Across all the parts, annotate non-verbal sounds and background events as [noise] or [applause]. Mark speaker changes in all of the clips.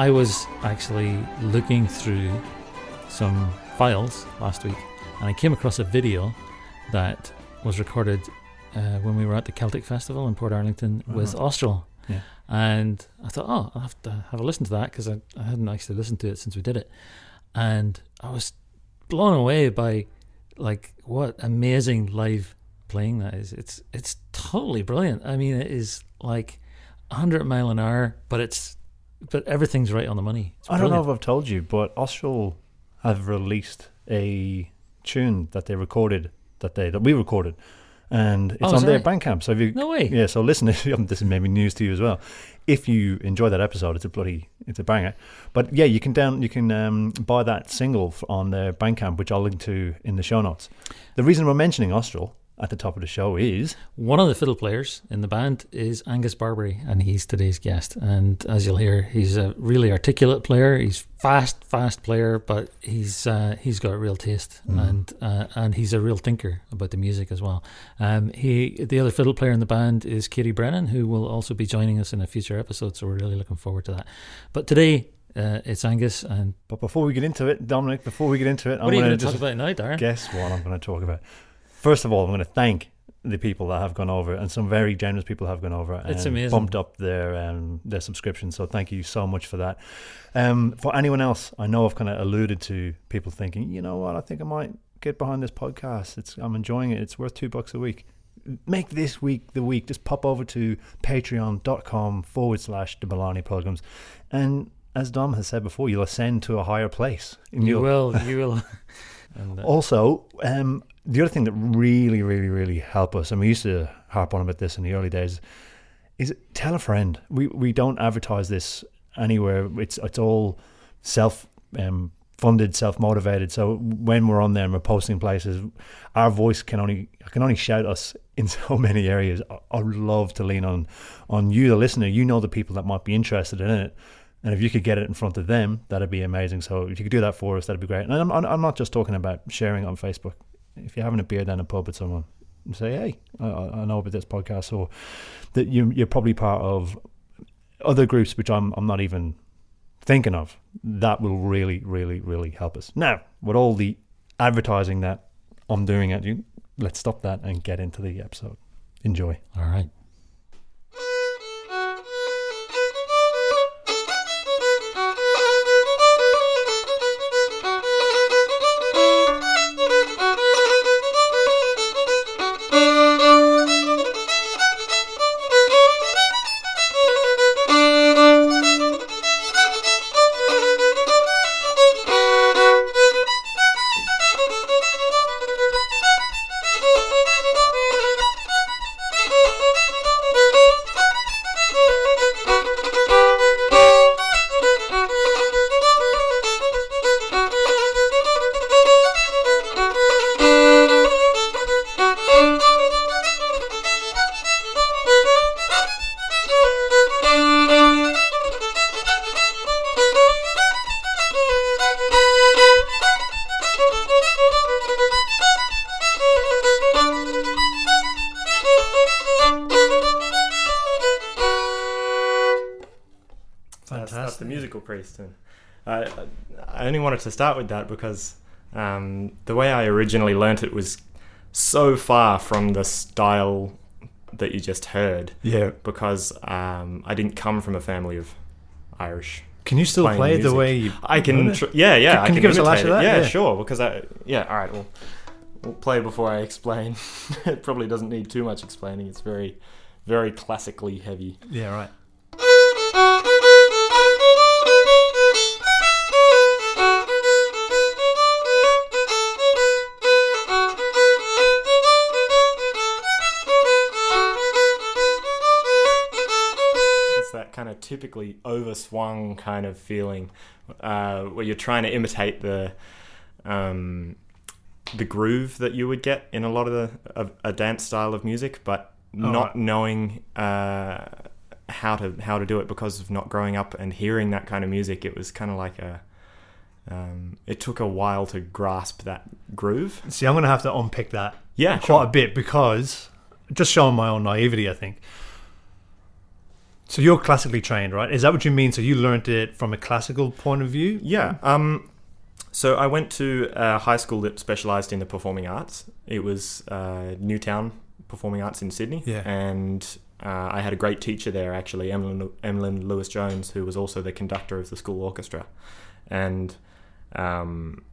Speaker 1: I was actually looking through some files last week and I came across a video that was recorded uh, when we were at the Celtic Festival in Portarlington with
Speaker 2: Uh-huh.
Speaker 1: Austral.
Speaker 2: Yeah.
Speaker 1: And I thought, oh, I'll have to have a listen to that because I, I hadn't actually listened to it since we did it. And I was blown away by like what amazing live playing that is. It's it's totally brilliant. I mean, it is like 100 mile an hour, but it's but everything's right on the money.
Speaker 2: I don't know if I've told you, but Austral have released a tune that they recorded that they that we recorded, and it's
Speaker 1: Oh,
Speaker 2: on their
Speaker 1: that
Speaker 2: Bandcamp. So if you
Speaker 1: No way.
Speaker 2: yeah, so listen, if [laughs] you- this is maybe news to you as well. If you enjoy that episode, it's a bloody it's a banger. But yeah, you can down you can um, buy that single on their Bandcamp, which I'll link to in the show notes. The reason we're mentioning Austral at the top of the show is
Speaker 1: One of the fiddle players in the band is Angus Barbary, and he's today's guest. And as you'll hear, he's a really articulate player. He's fast, fast player, but he's uh, he's got real taste,
Speaker 2: Mhm.
Speaker 1: and uh, and he's a real thinker about the music as well. Um, he the other fiddle player in the band is Katie Brennan, who will also be joining us in a future episode. So we're really looking forward to that. But today uh, it's Angus, and
Speaker 2: But before we get into it, Dominic, before we get into it,
Speaker 1: what
Speaker 2: I'm going to
Speaker 1: talk about now, Darren?
Speaker 2: guess what I'm going to talk about. First of all, I'm going to thank the people that have gone over, and some very generous people have gone over
Speaker 1: It's
Speaker 2: and
Speaker 1: amazing.
Speaker 2: bumped up their um, their subscription. So thank you so much for that. Um, for anyone else, I know I've kind of alluded to people thinking, you know what, I think I might get behind this podcast. It's I'm enjoying it. It's worth two bucks a week. Make this week the week. Just pop over to patreon.com forward slash the Balani Pilgrims. And as Dom has said before, you'll ascend to a higher place. [laughs]
Speaker 1: You will, you will. and, uh,
Speaker 2: also, um, the other thing that really, really, really help us, and we used to harp on about this in the early days, is tell a friend. We we don't advertise this anywhere. It's it's all self um, funded, self motivated. So when we're on there and we're posting places, our voice can only can only shout us in [laughs] so many areas. I, I love to lean on on you, the listener. You know the people that might be interested in it. And if you could get it in front of them, that'd be amazing. So if you could do that for us, that'd be great. And I'm I'm not just talking about sharing on Facebook. If you're having a beer down a pub with someone, say, "Hey, I, I know about this podcast," or that you you're probably part of other groups which I'm I'm not even thinking of. That will really, really, really help us. Now, with all the advertising that I'm doing at you, let's stop that and get into the episode. Enjoy.
Speaker 1: all right.
Speaker 3: The musical priest. And I, I only wanted to start with that because um, the way I originally learnt it was so far from the style that you just heard
Speaker 2: Yeah.
Speaker 3: because um, I didn't come from a family of Irish.
Speaker 2: Can you still play it the way you?
Speaker 3: I can, tr- yeah, yeah.
Speaker 2: Can-
Speaker 3: I
Speaker 2: can you give us a lash of that?
Speaker 3: Yeah,
Speaker 2: Yeah.
Speaker 3: sure. Because I, yeah, all right. We'll, we'll play before I explain. [laughs] it probably doesn't need too much explaining. It's very, very classically heavy.
Speaker 2: Yeah. Right.
Speaker 3: Typically overswung kind of feeling uh, where you're trying to imitate the um, the groove that you would get in a lot of the of a dance style of music, but not
Speaker 2: right.
Speaker 3: knowing uh, how to how to do it because of not growing up and hearing that kind of music. It was kind of like a um, it took a while to grasp that groove.
Speaker 2: See, I'm going to have to unpick that
Speaker 3: Yeah,
Speaker 2: quite a bit because just showing my own naivety, I think. So you're classically trained, right? Is that what you mean? So you learned it from a classical point of view?
Speaker 3: Yeah. Um, so I went to a high school that specialised in the performing arts. It was uh, Newtown Performing Arts in Sydney.
Speaker 2: Yeah.
Speaker 3: And uh, I had a great teacher there, actually, Emlyn, Emlyn Lewis Jones, who was also the conductor of the school orchestra. And um,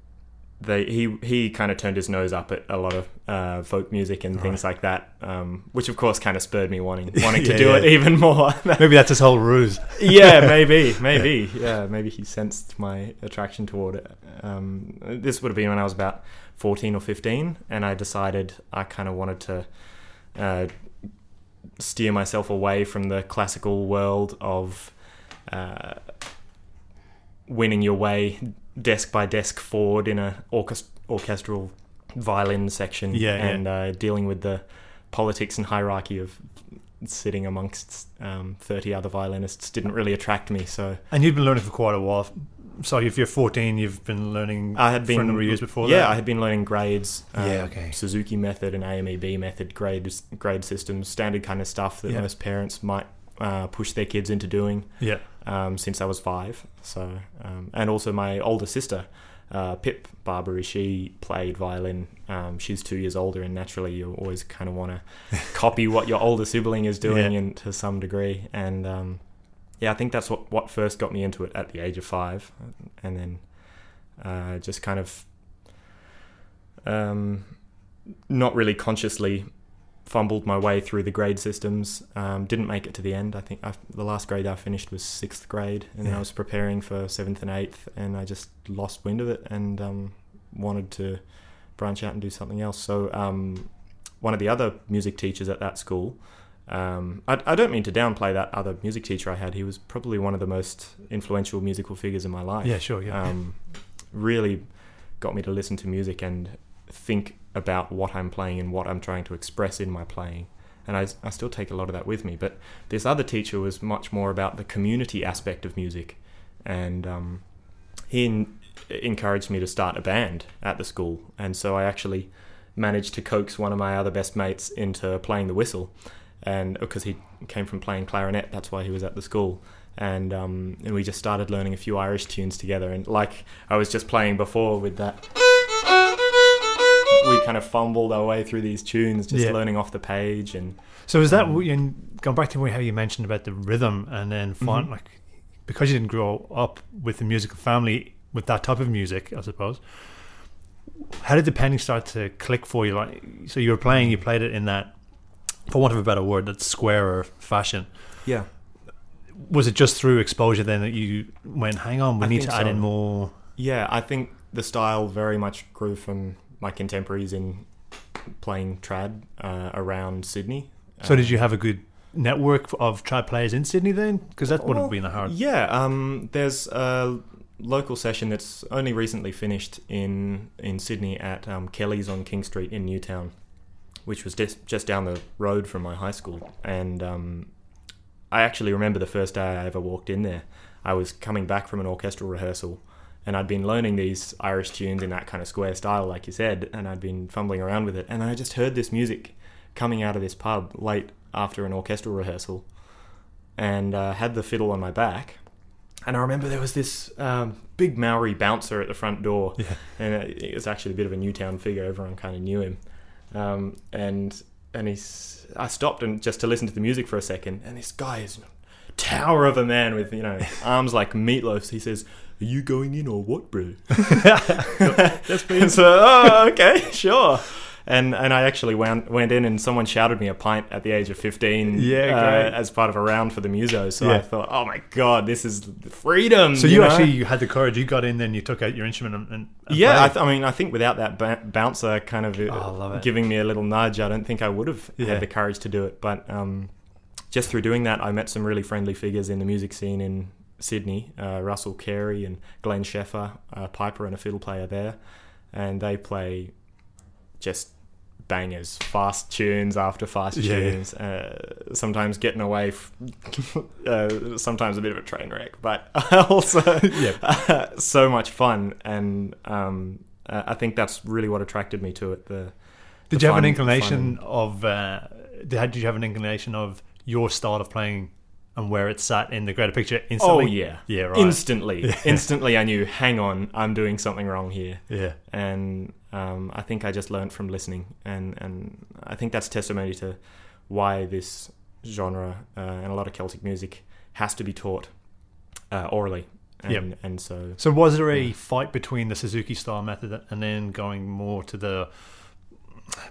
Speaker 3: they he he kind of turned his nose up at a lot of uh, folk music and things like that, um, which of course kind of spurred me wanting [laughs] wanting to do
Speaker 2: yeah.
Speaker 3: it even more. [laughs]
Speaker 2: Maybe that's his whole ruse.
Speaker 3: yeah, [laughs] maybe, maybe, yeah, maybe he sensed my attraction toward it. Um, this would have been when I was about fourteen or fifteen, and I decided I kind of wanted to uh, steer myself away from the classical world of uh, winning your way desk by desk forward in a orchest- orchestral violin section,
Speaker 2: Yeah, yeah.
Speaker 3: and Uh, dealing with the politics and hierarchy of sitting amongst um, 30 other violinists didn't really attract me. So
Speaker 2: And you've been learning for quite a while. So if you're 14, you've been learning
Speaker 3: I had been
Speaker 2: for
Speaker 3: been
Speaker 2: a number of years before
Speaker 3: Yeah,
Speaker 2: that?
Speaker 3: I had been learning grades. uh,
Speaker 2: Yeah, okay.
Speaker 3: Suzuki method and AMEB method grades grade systems, standard kind of stuff that
Speaker 2: Yeah.
Speaker 3: most parents might uh, push their kids into doing.
Speaker 2: Yeah.
Speaker 3: um, since I was five. So, um, and also my older sister, uh, Pip Barbary, she played violin. Um, she's two years older, and naturally, you always kind of want to [laughs] copy what your older sibling is doing,
Speaker 2: Yeah.
Speaker 3: and to some degree. And um, yeah, I think that's what what first got me into it at the age of five, and then uh, just kind of um, not really consciously fumbled my way through the grade systems. Um, didn't make it to the end. I think I, the last grade I finished was sixth grade, and then
Speaker 2: Yeah.
Speaker 3: I was preparing for seventh and eighth, and I just lost wind of it and um, wanted to branch out and do something else. So um, one of the other music teachers at that school. Um, I, I don't mean to downplay that other music teacher I had. He was probably one of the most influential musical figures in my life
Speaker 2: Yeah, sure. Yeah.
Speaker 3: um, really got me to listen to music and think about what I'm playing and what I'm trying to express in my playing. And I, I still take a lot of that with me. But this other teacher was much more about the community aspect of music. And um, he en- encouraged me to start a band at the school. And so I actually managed to coax one of my other best mates into playing the whistle. And because he came from playing clarinet, that's why he was at the school and um, and we just started learning a few Irish tunes together. And like I was just playing before with that, we kind of fumbled our way through these tunes, just
Speaker 2: Yeah.
Speaker 3: learning off the page. And
Speaker 2: So is that
Speaker 3: Um,
Speaker 2: and going back to how you mentioned about the rhythm and then find
Speaker 3: Mhm.
Speaker 2: like because you didn't grow up with a musical family with that type of music, I suppose. How did the penny start to click for you? Like, so you were playing, you played it in that, for want of a better word, that squarer fashion.
Speaker 3: yeah,
Speaker 2: Was it just through exposure then that you went, hang on, we
Speaker 3: I
Speaker 2: need to add in more?
Speaker 3: yeah, I think the style very much grew from my contemporaries in playing trad uh, around Sydney.
Speaker 2: So
Speaker 3: Um,
Speaker 2: did you have a good network of trad players in Sydney then? Because that would have been a hard.
Speaker 3: Yeah, um, there's a local session that's only recently finished in in Sydney at um, Kelly's on King Street in Newtown, which was just just down the road from my high school. And um, I actually remember the first day I ever walked in there. I was coming back from an orchestral rehearsal, and I'd been learning these Irish tunes in that kind of square style, like you said, and I'd been fumbling around with it, and I just heard this music coming out of this pub late after an orchestral rehearsal and uh, had the fiddle on my back. And I remember there was this um, big Maori bouncer at the front door, [laughs]
Speaker 2: Yeah.
Speaker 3: and it, it was actually a bit of a Newtown figure. Everyone kind of knew him, um, and and he's. I stopped and just to listen to the music for a second, and this guy is a tower of a man with you know [laughs] arms like meatloafs. He says, "Are you going in or what, bro?" [laughs]
Speaker 2: That's
Speaker 3: And so, oh, okay, sure. And and I actually went went in and someone shouted me a pint at the age of fifteen.
Speaker 2: Yeah,
Speaker 3: uh, as part of a round for the muso. So
Speaker 2: Yeah.
Speaker 3: I thought, oh my god, this is freedom.
Speaker 2: So you,
Speaker 3: know?
Speaker 2: actually you had the courage. You got in, then you took out your instrument and, and
Speaker 3: yeah. I, th- I mean, I think without that ba- bouncer kind of
Speaker 2: Oh, I love it.
Speaker 3: giving me a little nudge, I don't think I would have
Speaker 2: Yeah.
Speaker 3: had the courage to do it. But um, just through doing that, I met some really friendly figures in the music scene in Sydney. Uh, Russell Carey and Glenn Sheffer, a piper and a fiddle player there, and they play just bangers, fast tunes after fast
Speaker 2: Yeah,
Speaker 3: tunes. Uh, sometimes getting away, f- [laughs] uh, sometimes a bit of a train wreck, but [laughs] also
Speaker 2: Yeah. [laughs]
Speaker 3: so much fun. And um, uh, I think that's really what attracted me to it. The
Speaker 2: Did
Speaker 3: the
Speaker 2: you have an inclination
Speaker 3: fun-
Speaker 2: of? Uh, did, did you have an inclination of your style of playing and where it sat in the greater picture instantly?
Speaker 3: Oh yeah,
Speaker 2: Yeah, right.
Speaker 3: Instantly, [laughs] instantly, I knew. Hang on, I'm doing something wrong here.
Speaker 2: yeah.
Speaker 3: and um, I think I just learned from listening, and and I think that's testimony to why this genre uh, and a lot of Celtic music has to be taught uh, orally, and
Speaker 2: Yep.
Speaker 3: and so
Speaker 2: So was there a
Speaker 3: Yeah.
Speaker 2: fight between the Suzuki style method and then going more to the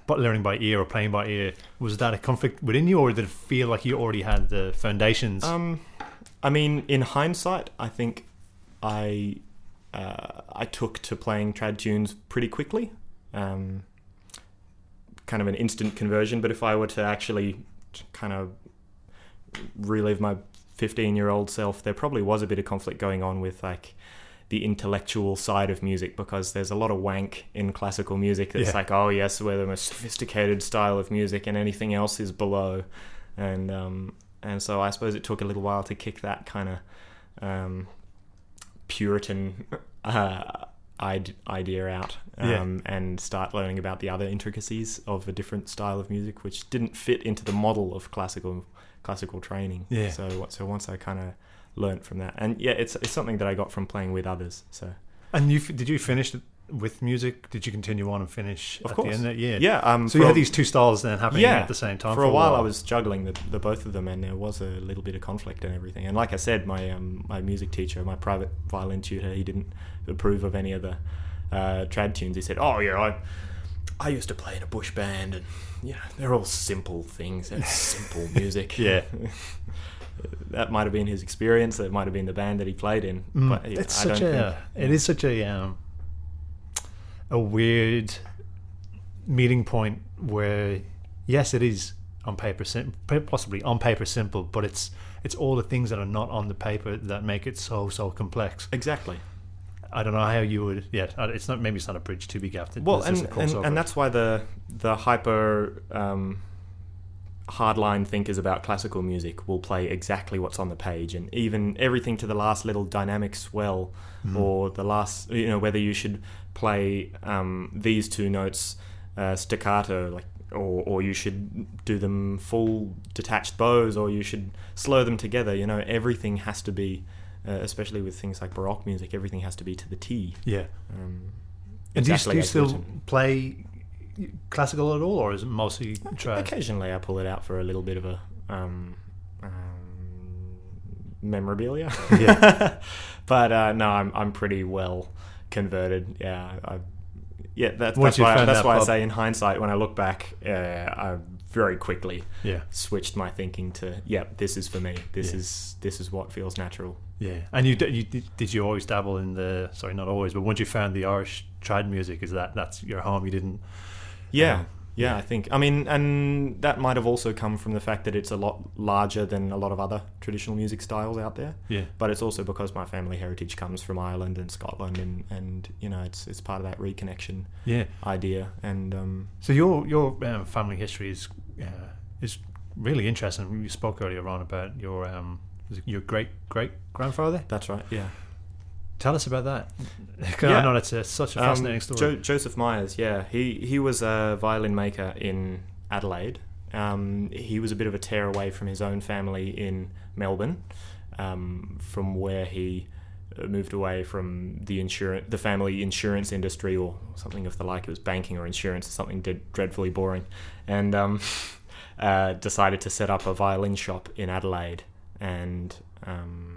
Speaker 2: but learning by ear or playing by ear? Was that a conflict within you, or did it feel like you already had the foundations?
Speaker 3: um, I mean, in hindsight, I think I uh, I took to playing trad tunes pretty quickly, um, kind of an instant conversion. But if I were to actually kind of relive my 15 year old self, there probably was a bit of conflict going on with like the intellectual side of music because there's a lot of wank in classical music that's
Speaker 2: Yeah.
Speaker 3: like, oh, yes, we're the most sophisticated style of music and anything else is below. And, um, and so I suppose it took a little while to kick that kind of um, Puritan [laughs] uh, id- idea out
Speaker 2: Yeah.
Speaker 3: um, and start learning about the other intricacies of a different style of music, which didn't fit into the model of classical classical training.
Speaker 2: Yeah.
Speaker 3: So so once I kind of learnt from that, and yeah, it's it's something that I got from playing with others. So
Speaker 2: and you did you finish with music? Did you continue on and finish
Speaker 3: Of
Speaker 2: at
Speaker 3: course.
Speaker 2: the? Yeah.
Speaker 3: yeah, um,
Speaker 2: So you
Speaker 3: for-
Speaker 2: had these two styles then happening
Speaker 3: Yeah.
Speaker 2: at the same time
Speaker 3: for a while, I was juggling the, the both of them, and there was a little bit of conflict and everything. And like I said, my um, my music teacher, my private violin tutor, he didn't approve of any of the uh, trad tunes. He said, "Oh yeah, I I used to play in a bush band, and you know they're all simple things. It's simple [laughs] music.
Speaker 2: Yeah. [laughs]
Speaker 3: that might have been his experience. That might have been the band that he played in.
Speaker 2: Mm,
Speaker 3: But yeah,
Speaker 2: it's
Speaker 3: I
Speaker 2: such
Speaker 3: don't
Speaker 2: a
Speaker 3: think,
Speaker 2: it is such a um, a weird meeting point where yes it is on paper sim- possibly on paper simple but it's it's all the things that are not on the paper that make it so so complex
Speaker 3: exactly.
Speaker 2: i don't know how you would yeah it's not maybe it's not a bridge to be gapped
Speaker 3: Well, and, and, and that's why the the hyper um, hardline thinkers about classical music will play exactly what's on the page, and even everything to the last little dynamic swell,
Speaker 2: Mm-hmm.
Speaker 3: or the last you know whether you should play um, these two notes uh, staccato, like. Or, or you should do them full detached bows, or you should slow them together. You know, everything has to be, uh, especially with things like Baroque music, everything has to be to the T.
Speaker 2: yeah
Speaker 3: Um,
Speaker 2: and do you, do you still
Speaker 3: written.
Speaker 2: play classical at all or is it mostly trad
Speaker 3: Occasionally, I pull it out for a little bit of a um, um, memorabilia.
Speaker 2: Yeah. [laughs]
Speaker 3: but uh, no, I'm I'm pretty well converted. Yeah, I, yeah. That, that's why
Speaker 2: found
Speaker 3: that's
Speaker 2: that
Speaker 3: why I say in hindsight, when I look back, uh, I very quickly
Speaker 2: yeah
Speaker 3: switched my thinking to, yeah, this is for me. This
Speaker 2: Yeah.
Speaker 3: is this is what feels natural.
Speaker 2: Yeah, and you, you did, did you always dabble in the sorry not always, but once you found the Irish trad music, is that that's your home? You didn't.
Speaker 3: Yeah.
Speaker 2: Um,
Speaker 3: yeah, I think. I mean, and that might have also come from the fact that it's a lot larger than a lot of other traditional music styles out there.
Speaker 2: Yeah,
Speaker 3: but it's also because my family heritage comes from Ireland and Scotland, and, and you know it's it's part of that reconnection
Speaker 2: yeah.
Speaker 3: idea. And um,
Speaker 2: So your your um, family history is uh, is really interesting. You spoke earlier on about your um your great great grandfather.
Speaker 3: that's right, yeah.
Speaker 2: Tell us about that. [laughs] 'Cause I
Speaker 3: Yeah.
Speaker 2: know that's a, such a
Speaker 3: Um,
Speaker 2: fascinating story.
Speaker 3: Jo- Joseph Myers, yeah, he he was a violin maker in Adelaide. Um, he was a bit of a tear away from his own family in Melbourne, um, from where he moved away from the insurance, the family insurance industry, or something of the like. It was banking or insurance, something de- dreadfully boring, and um, [laughs] uh, decided to set up a violin shop in Adelaide. And um,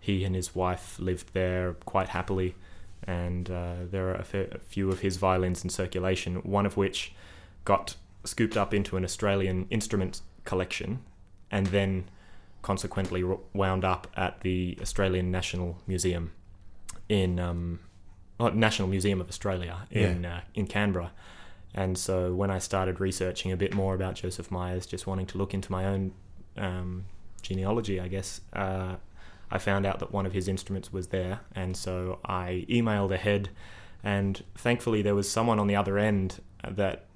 Speaker 3: he and his wife lived there quite happily and uh, there are a, few of his violins in circulation, one of which got scooped up into an Australian instrument collection and then consequently wound up at the Australian National Museum in um, National Museum of Australia in uh, in Canberra. And so when I started researching a bit more about Joseph Myers, just wanting to look into my own um, genealogy, I guess, uh, I found out that one of his instruments was there, and so I emailed ahead, and thankfully there was someone on the other end that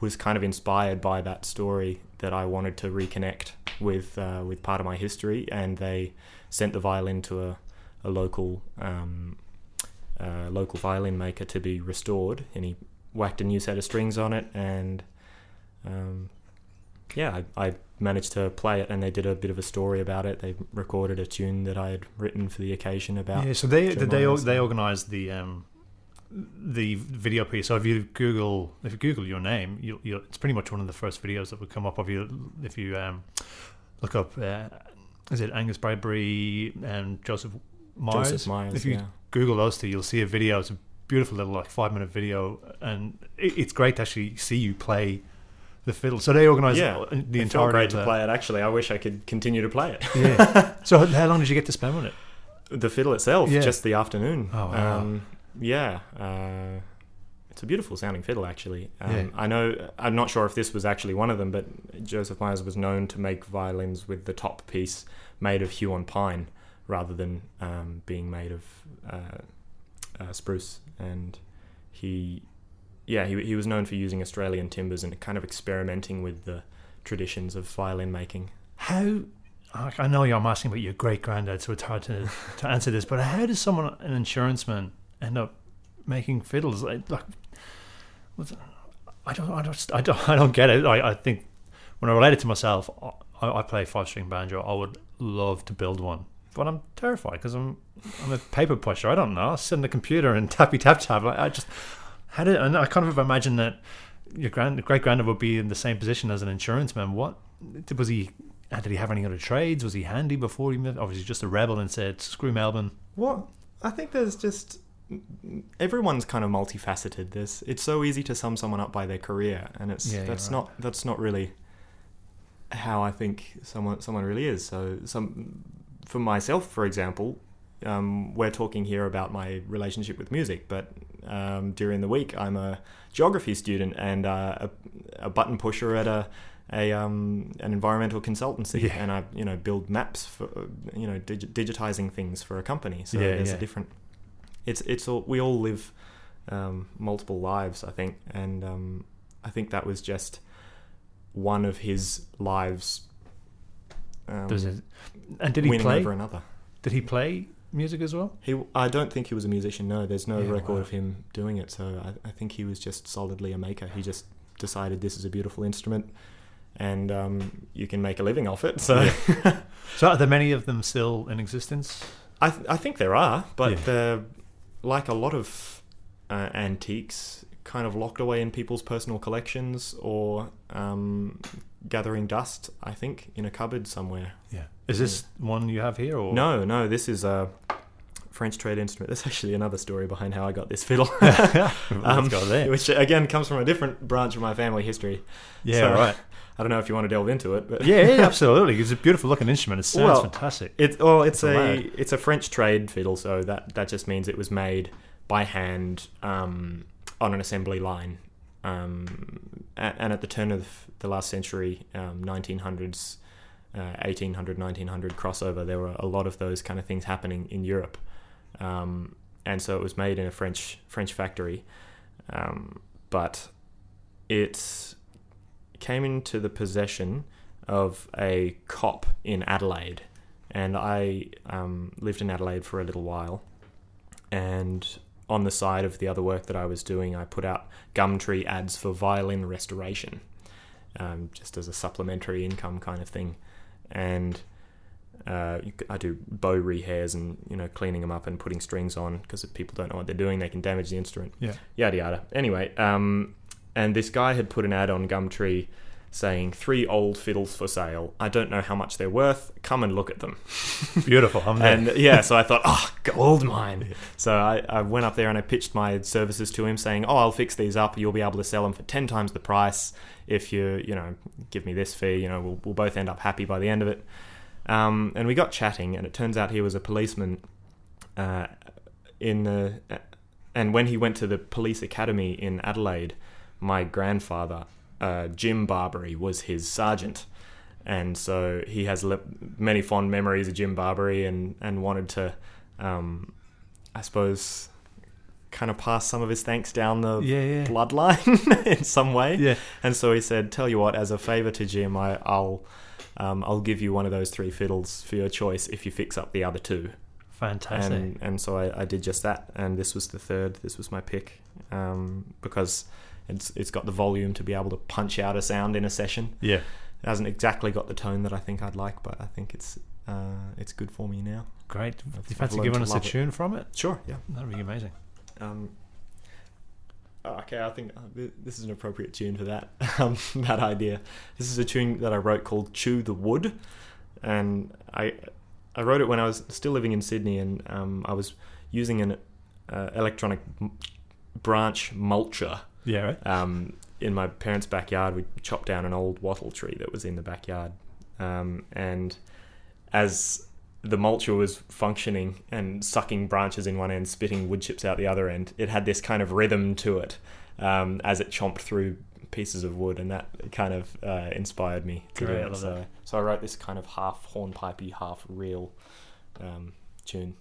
Speaker 3: was kind of inspired by that story that I wanted to reconnect with uh, with part of my history, and they sent the violin to a, a local um, uh, local violin maker to be restored, and he whacked a new set of strings on it, and um, yeah, I, I managed to play it, and they did a bit of a story about it. They recorded a tune that I had written for the occasion about.
Speaker 2: Yeah, so they
Speaker 3: Joe
Speaker 2: they
Speaker 3: Myers.
Speaker 2: they organized the um the video piece. So if you Google if you Google your name, you you it's pretty much one of the first videos that would come up of you if you um look up uh, is it Angus Bradbury and Joseph Myers?
Speaker 3: Joseph Myers.
Speaker 2: If you
Speaker 3: yeah.
Speaker 2: Google those two, you'll see a video. It's a beautiful little like five minute video, and it, it's great to actually see you play the fiddle. So they organized
Speaker 3: Yeah,
Speaker 2: the entire
Speaker 3: great to play it. Actually, I wish I could continue to play it. [laughs]
Speaker 2: Yeah. so how long did you get to spend on it?
Speaker 3: the fiddle itself,
Speaker 2: Yeah.
Speaker 3: just the afternoon.
Speaker 2: Oh, wow.
Speaker 3: Um, yeah, uh, it's a beautiful sounding fiddle. Actually, um,
Speaker 2: Yeah.
Speaker 3: I know. I'm not sure if this was actually one of them, but Joseph Myers was known to make violins with the top piece made of huon pine rather than um, being made of uh, uh, spruce. And he, yeah, he he was known for using Australian timbers and kind of experimenting with the traditions of violin making.
Speaker 2: How I know you're asking about your great granddad, so it's hard to, to answer this. But how does someone, an insurance man, end up making fiddles? Like, like I don't, I don't, I don't, [laughs] I don't get it. I, I think when I relate it to myself, I, I play five string banjo. I would love to build one, but I'm terrified because I'm, I'm a paper pusher. I don't know. I sit on the computer and [laughs] tappy tap tap. Like, I just how did, and I kind of imagine that your grand, great granddad would be in the same position as an insurance man. What was he? Did he have any other trades? Was he handy before he moved? Obviously, just a rebel and said, "Screw Melbourne."
Speaker 3: What I think there's just everyone's kind of multifaceted. This it's so easy to sum someone up by their career, and it's
Speaker 2: Yeah,
Speaker 3: that's
Speaker 2: right.
Speaker 3: not that's not really how I think someone someone really is. So some for myself, for example, um, we're talking here about my relationship with music, but um, during the week I'm a geography student and uh, a, a button pusher at a a um, an environmental consultancy,
Speaker 2: Yeah.
Speaker 3: and I you know build maps for you know dig- digitizing things for a company. So
Speaker 2: Yeah,
Speaker 3: there's
Speaker 2: yeah.
Speaker 3: a different. It's it's all we all live um, multiple lives, I think, and um, I think that was just one of his lives. Um,
Speaker 2: Does it? And did he play?
Speaker 3: over another?
Speaker 2: Did he play music as well?
Speaker 3: He, I don't think he was a musician. No, there's no
Speaker 2: Yeah,
Speaker 3: record
Speaker 2: wow.
Speaker 3: of him doing it. So I, I think he was just solidly a maker. He just decided this is a beautiful instrument, and um, you can make a living off it. So [laughs]
Speaker 2: So, are there many of them still in existence?
Speaker 3: I, th- I think there are, but
Speaker 2: Yeah.
Speaker 3: they're like a lot of uh, antiques, kind of locked away in people's personal collections or um, gathering dust. I think in a cupboard somewhere.
Speaker 2: Yeah. Is this one you have here, or
Speaker 3: No, no, this is a French trade instrument. There's actually another story behind how I got this fiddle. [laughs] [laughs] Um, which again comes from a different branch of my family history.
Speaker 2: Yeah,
Speaker 3: so-
Speaker 2: right. [laughs]
Speaker 3: I don't know if you want to delve into it, but
Speaker 2: Yeah, yeah, absolutely. It's a beautiful looking instrument. It sounds
Speaker 3: Well,
Speaker 2: fantastic.
Speaker 3: It's well, it's
Speaker 2: It's a
Speaker 3: it's a French trade fiddle, so that that just means it was made by hand um, on an assembly line. Um, and at the turn of the last century, um, 1900s, uh, 1800, 1900 crossover, there were a lot of those kind of things happening in Europe. Um, and so it was made in a French French factory, um, but it came into the possession of a cop in Adelaide, and I um, lived in Adelaide for a little while. And on the side of the other work that I was doing, I put out Gumtree ads for violin restoration, um, just as a supplementary income kind of thing. And uh, I do bow rehairs and you know cleaning them up and putting strings on because if people don't know what they're doing, they can damage the instrument.
Speaker 2: Yeah.
Speaker 3: Yada yada. Anyway, um, and this guy had put an ad on Gumtree saying three old fiddles for sale. I don't know how much they're worth. Come and look at them. [laughs]
Speaker 2: Beautiful. I'm there.
Speaker 3: And yeah, so I thought, oh, gold mine. So I, I went up there and I pitched my services to him, saying, oh, I'll fix these up. You'll be able to sell them for ten times the price if you, you know, give me this fee. You know, we'll, we'll both end up happy by the end of it. Um, and we got chatting, and it turns out he was a policeman uh, in the. And when he went to the police academy in Adelaide, my grandfather, uh, Jim Barbary, was his sergeant and so he has le- many fond memories of Jim Barbary and and wanted to, um, I suppose, kind of pass some of his thanks down the
Speaker 2: yeah, yeah.
Speaker 3: bloodline [laughs] in some way.
Speaker 2: Yeah.
Speaker 3: And so he said, "Tell you what, as a favor to Jim, I, I'll." Um, I'll give you one of those three fiddles for your choice if you fix up the other two.
Speaker 2: Fantastic.
Speaker 3: And and so I, I did just that, and this was the third. This was my pick um, because it's it's got the volume to be able to punch out a sound in a session.
Speaker 2: yeah.
Speaker 3: it hasn't exactly got the tone that I think I'd like, but I think it's uh, it's good for me now.
Speaker 2: Great. Do you fancy giving us a
Speaker 3: love it.
Speaker 2: tune from it?
Speaker 3: Sure, yeah.
Speaker 2: That'd be amazing.
Speaker 3: Um, oh, okay, I think uh, this is an appropriate tune for that [laughs] um, that idea. This is a tune that I wrote called "Chew the Wood," and I I wrote it when I was still living in Sydney, and um, I was using an uh, electronic m- branch mulcher
Speaker 2: Yeah, right.
Speaker 3: um, in my parents' backyard. We chopped down an old wattle tree that was in the backyard, um, and as the mulcher was functioning and sucking branches in one end, spitting wood chips out the other end, it had this kind of rhythm to it um, as it chomped through pieces of wood, and that kind of uh, inspired me to
Speaker 2: Great,
Speaker 3: do it.
Speaker 2: love
Speaker 3: So,
Speaker 2: that.
Speaker 3: so I wrote this kind of half hornpipey, half reel um, tune.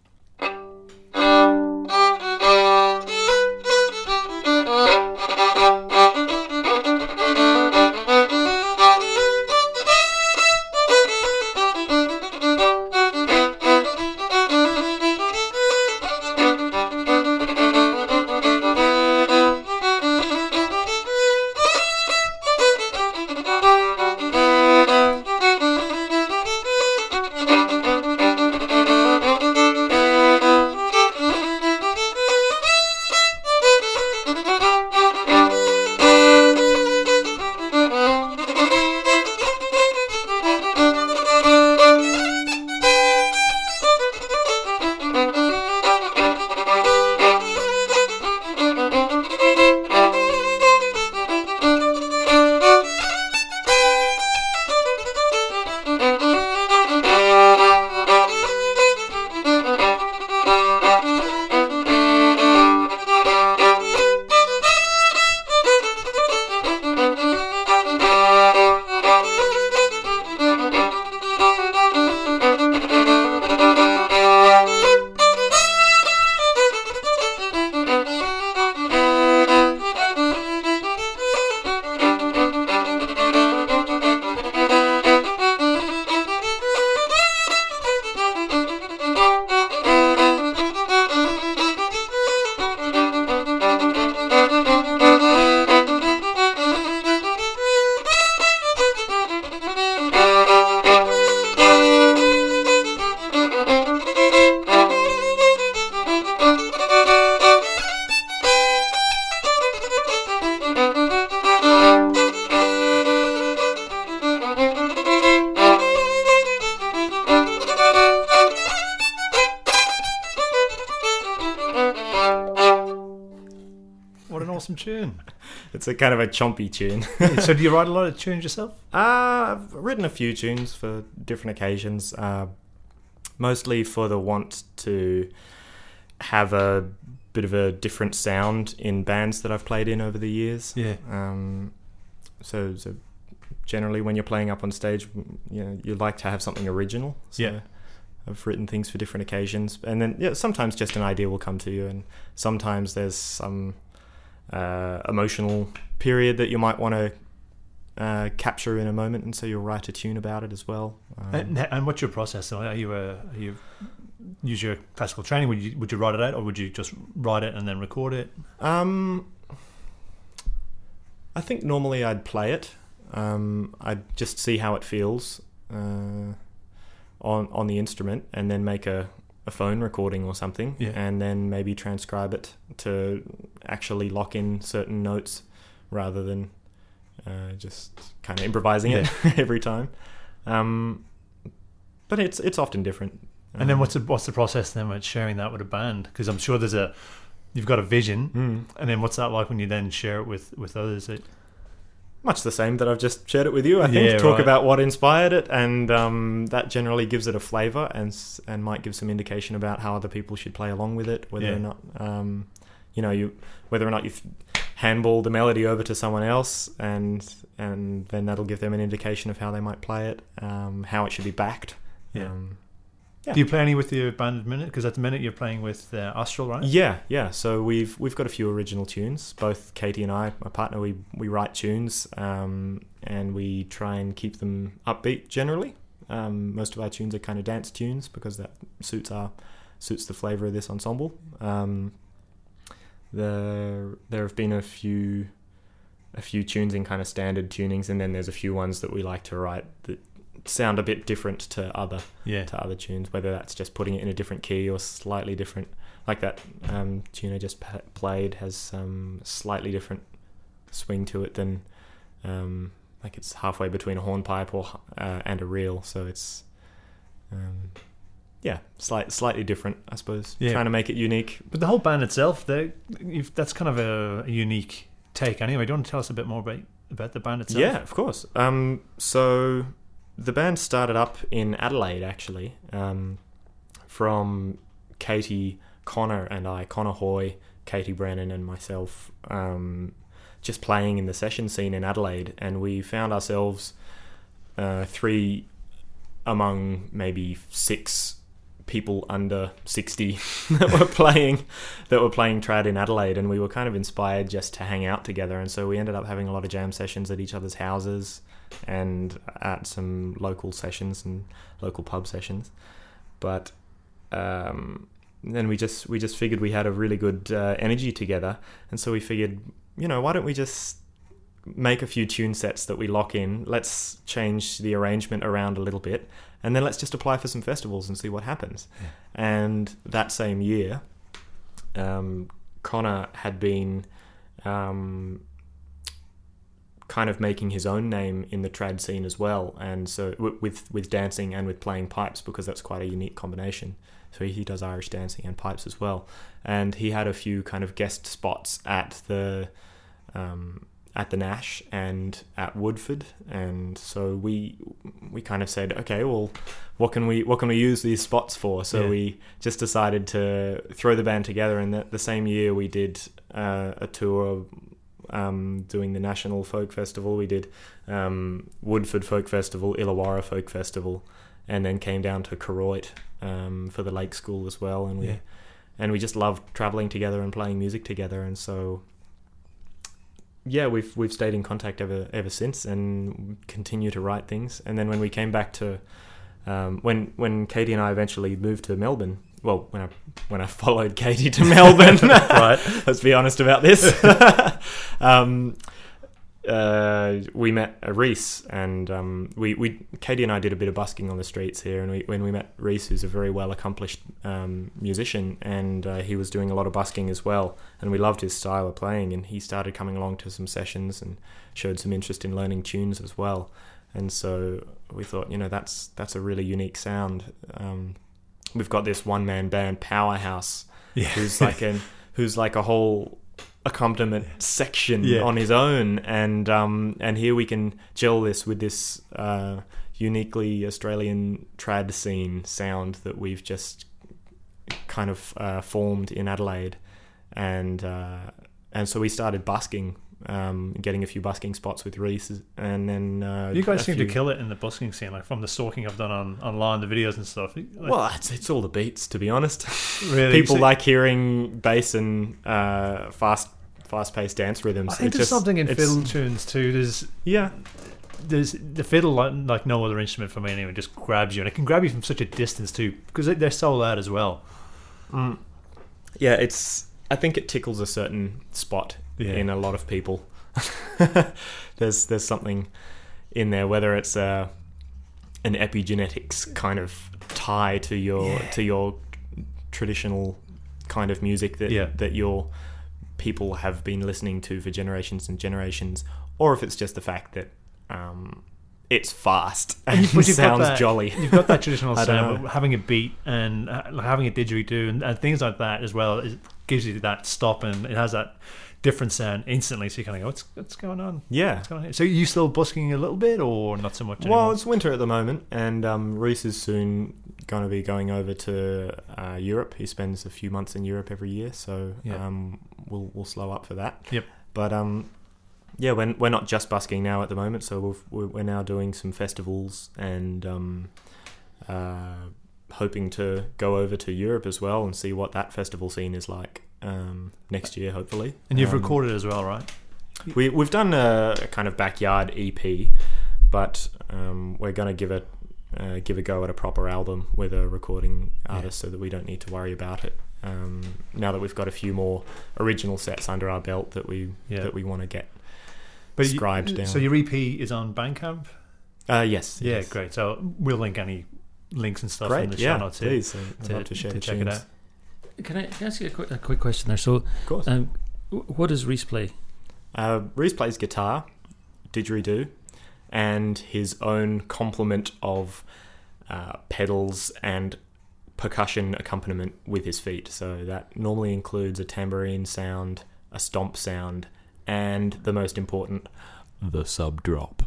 Speaker 2: Awesome tune.
Speaker 3: It's a kind of a chompy tune. [laughs]
Speaker 2: so, do you write a lot of tunes yourself?
Speaker 3: Uh, I've written a few tunes for different occasions, uh, mostly for the want to have a bit of a different sound in bands that I've played in over the years.
Speaker 2: Yeah.
Speaker 3: Um, so, so generally, when you're playing up on stage, you know, you like to have something original. So
Speaker 2: Yeah.
Speaker 3: I've written things for different occasions, and then yeah, sometimes just an idea will come to you, and sometimes there's some uh, emotional period that you might want to uh, capture in a moment, and so you'll write a tune about it as well. Um,
Speaker 2: And, and what's your process? Are you a, are you use your classical training? Would you would you write it out, or would you just write it and then record it?
Speaker 3: Um, I think normally I'd play it. Um, I'd just see how it feels uh, on on the instrument, and then make a, a phone recording or something,
Speaker 2: Yeah.
Speaker 3: and then maybe transcribe it to actually lock in certain notes rather than uh, just kind of improvising it [laughs] every time. Um, but it's it's often different.
Speaker 2: And then
Speaker 3: Um,
Speaker 2: what's the, what's the process then with sharing that with a band? Because I'm sure there's a you've got a vision,
Speaker 3: mm.
Speaker 2: and then what's that like when you then share it with with others? It,
Speaker 3: much the same that I've just shared it with you. I think
Speaker 2: Yeah,
Speaker 3: talk
Speaker 2: right.
Speaker 3: about what inspired it, and um, that generally gives it a flavour and and might give some indication about how other people should play along with it. Whether
Speaker 2: Yeah.
Speaker 3: or not um, you know you whether or not you handball the melody over to someone else, and and then that'll give them an indication of how they might play it, um, how it should be backed.
Speaker 2: Yeah.
Speaker 3: Um, Yeah.
Speaker 2: Do you play any with your band at the minute? Because at the minute you're playing with uh, Austral, right?
Speaker 3: Yeah, yeah. So we've we've got a few original tunes. Both Katie and I, my partner, we we write tunes, um, and we try and keep them upbeat. Generally, um, most of our tunes are kind of dance tunes because that suits our suits the flavor of this ensemble. Um, there there have been a few a few tunes in kind of standard tunings, and then there's a few ones that we like to write that sound a bit different to other
Speaker 2: Yeah.
Speaker 3: to other tunes, whether that's just putting it in a different key or slightly different. Like that um, tune I just played has some slightly different swing to it than, um, like it's halfway between a hornpipe or uh, and a reel, so it's, um, yeah, slight, slightly different, I suppose.
Speaker 2: Yeah.
Speaker 3: Trying to make it unique.
Speaker 2: But the whole band itself, that's kind of a, a unique take. Anyway, do you want to tell us a bit more about about the band itself?
Speaker 3: Yeah, of course. Um, so the band started up in Adelaide, actually, um, from Katie Connor and I, Connor Hoy, Katie Brennan, and myself, um, just playing in the session scene in Adelaide, and we found ourselves uh, three among maybe six people under 60 [laughs] that were playing that were playing trad in Adelaide. And we were kind of inspired just to hang out together. And so we ended up having a lot of jam sessions at each other's houses and at some local sessions and local pub sessions but um, then we just we just figured we had a really good uh, energy together and so we figured you know why don't we just make a few tune sets that we lock in let's change the arrangement around a little bit and then let's just apply for some festivals and see what happens.
Speaker 2: Yeah.
Speaker 3: And that same year, um, Connor had been um, kind of making his own name in the trad scene as well, and so with with dancing and with playing pipes because that's quite a unique combination. So he does Irish dancing and pipes as well, and he had a few kind of guest spots at the um, at the Nash and at Woodford, and so we we kind of said, okay, well, what can we what can we use these spots for? So
Speaker 2: Yeah.
Speaker 3: we just decided to throw the band together, and the, the same year we did uh, a tour. Um, doing the National Folk Festival, we did um, Woodford Folk Festival, Illawarra Folk Festival, and then came down to Koroit um, for the Lake School as well, and we
Speaker 2: Yeah.
Speaker 3: and we just loved traveling together and playing music together, and so yeah, we've we've stayed in contact ever ever since, and continue to write things. And then when we came back to um, when when Katie and I eventually moved to Melbourne, well, when I when I followed Katie to Melbourne, [laughs]
Speaker 2: Right.
Speaker 3: Let's be honest about this. [laughs] um, uh, we met Reese, and um, we, we Katie and I did a bit of busking on the streets here. And we, when we met Reese, who's a very well accomplished um, musician, and uh, he was doing a lot of busking as well, and we loved his style of playing. And he started coming along to some sessions and showed some interest in learning tunes as well. And so we thought, you know, that's that's a really unique sound. Um, we've got this one man band powerhouse
Speaker 2: Yeah.
Speaker 3: who's like an [laughs] who's like a whole accompaniment section
Speaker 2: Yeah.
Speaker 3: on his own and um and here we can gel this with this uh uniquely australian trad scene sound that we've just kind of uh, formed in adelaide and uh and so we started busking um getting a few busking spots with reese and then uh
Speaker 2: You guys seem to kill it in the busking scene, like from the stalking I've done on online, the videos and stuff. Like,
Speaker 3: well it's, it's all the beats to be honest [laughs]
Speaker 2: really,
Speaker 3: people
Speaker 2: so-
Speaker 3: like hearing bass and uh, fast, fast-paced dance rhythms.
Speaker 2: I think
Speaker 3: It
Speaker 2: there's
Speaker 3: just-
Speaker 2: something in
Speaker 3: it's-
Speaker 2: fiddle tunes too. There's
Speaker 3: Yeah,
Speaker 2: there's the fiddle like, like no other instrument for me anyway. Just grabs you, and it can grab you from such a distance too, because they- they're so loud as well.
Speaker 3: mm. yeah. It's. I think it tickles a certain spot
Speaker 2: Yeah.
Speaker 3: in a lot of people. [laughs] there's there's something in there, whether it's a an epigenetics kind of tie to your
Speaker 2: Yeah.
Speaker 3: to your traditional kind of music that
Speaker 2: Yeah.
Speaker 3: that your people have been listening to for generations and generations, or if it's just the fact that um, it's fast and
Speaker 2: But
Speaker 3: sounds
Speaker 2: that-
Speaker 3: jolly.
Speaker 2: You've got that traditional [laughs] sound, but having a beat and uh, having a didgeridoo and, and things like that as well it gives you that stop and it has that different sound instantly. So you kind of go, what's what's going on?
Speaker 3: Yeah.
Speaker 2: What's going on? So are you still busking a little bit or not so much?
Speaker 3: Well,
Speaker 2: anymore?
Speaker 3: it's winter at the moment, and um, Reese is soon going to be going over to uh, Europe. He spends a few months in Europe every year, so um, we'll we'll slow up for that.
Speaker 2: Yep.
Speaker 3: But um, yeah, we're we're not just busking now at the moment, so we've, we're we're now doing some festivals and um, uh, hoping to go over to Europe as well and see what that festival scene is like um, next year, hopefully.
Speaker 2: and you've
Speaker 3: Um,
Speaker 2: recorded as well, right?
Speaker 3: we we've done a, a kind of backyard EP, but um, we're gonna give it uh, give a go at a proper album with a recording
Speaker 2: Yeah.
Speaker 3: artist, so that we don't need to worry about it. Um, now that we've got a few more original sets under our belt that we
Speaker 2: Yeah.
Speaker 3: that we want to get
Speaker 2: But you-
Speaker 3: down.
Speaker 2: So your EP is on Bandcamp.
Speaker 3: uh, yes.
Speaker 2: Yeah,
Speaker 3: yes.
Speaker 2: great. So we'll link any links and stuff in
Speaker 3: Great.
Speaker 2: the
Speaker 3: Yeah,
Speaker 2: show notes here
Speaker 3: please. I'd
Speaker 2: to,
Speaker 3: to
Speaker 2: to check
Speaker 3: tunes.
Speaker 2: it out.
Speaker 1: Can I, can I ask you a quick, a quick question there? So,
Speaker 3: Of course.
Speaker 1: um, what does Reese play?
Speaker 3: Uh, Reese plays guitar, didgeridoo, and his own complement of uh, pedals and percussion accompaniment with his feet. So that normally includes a tambourine sound, a stomp sound, and the most important, the sub drop.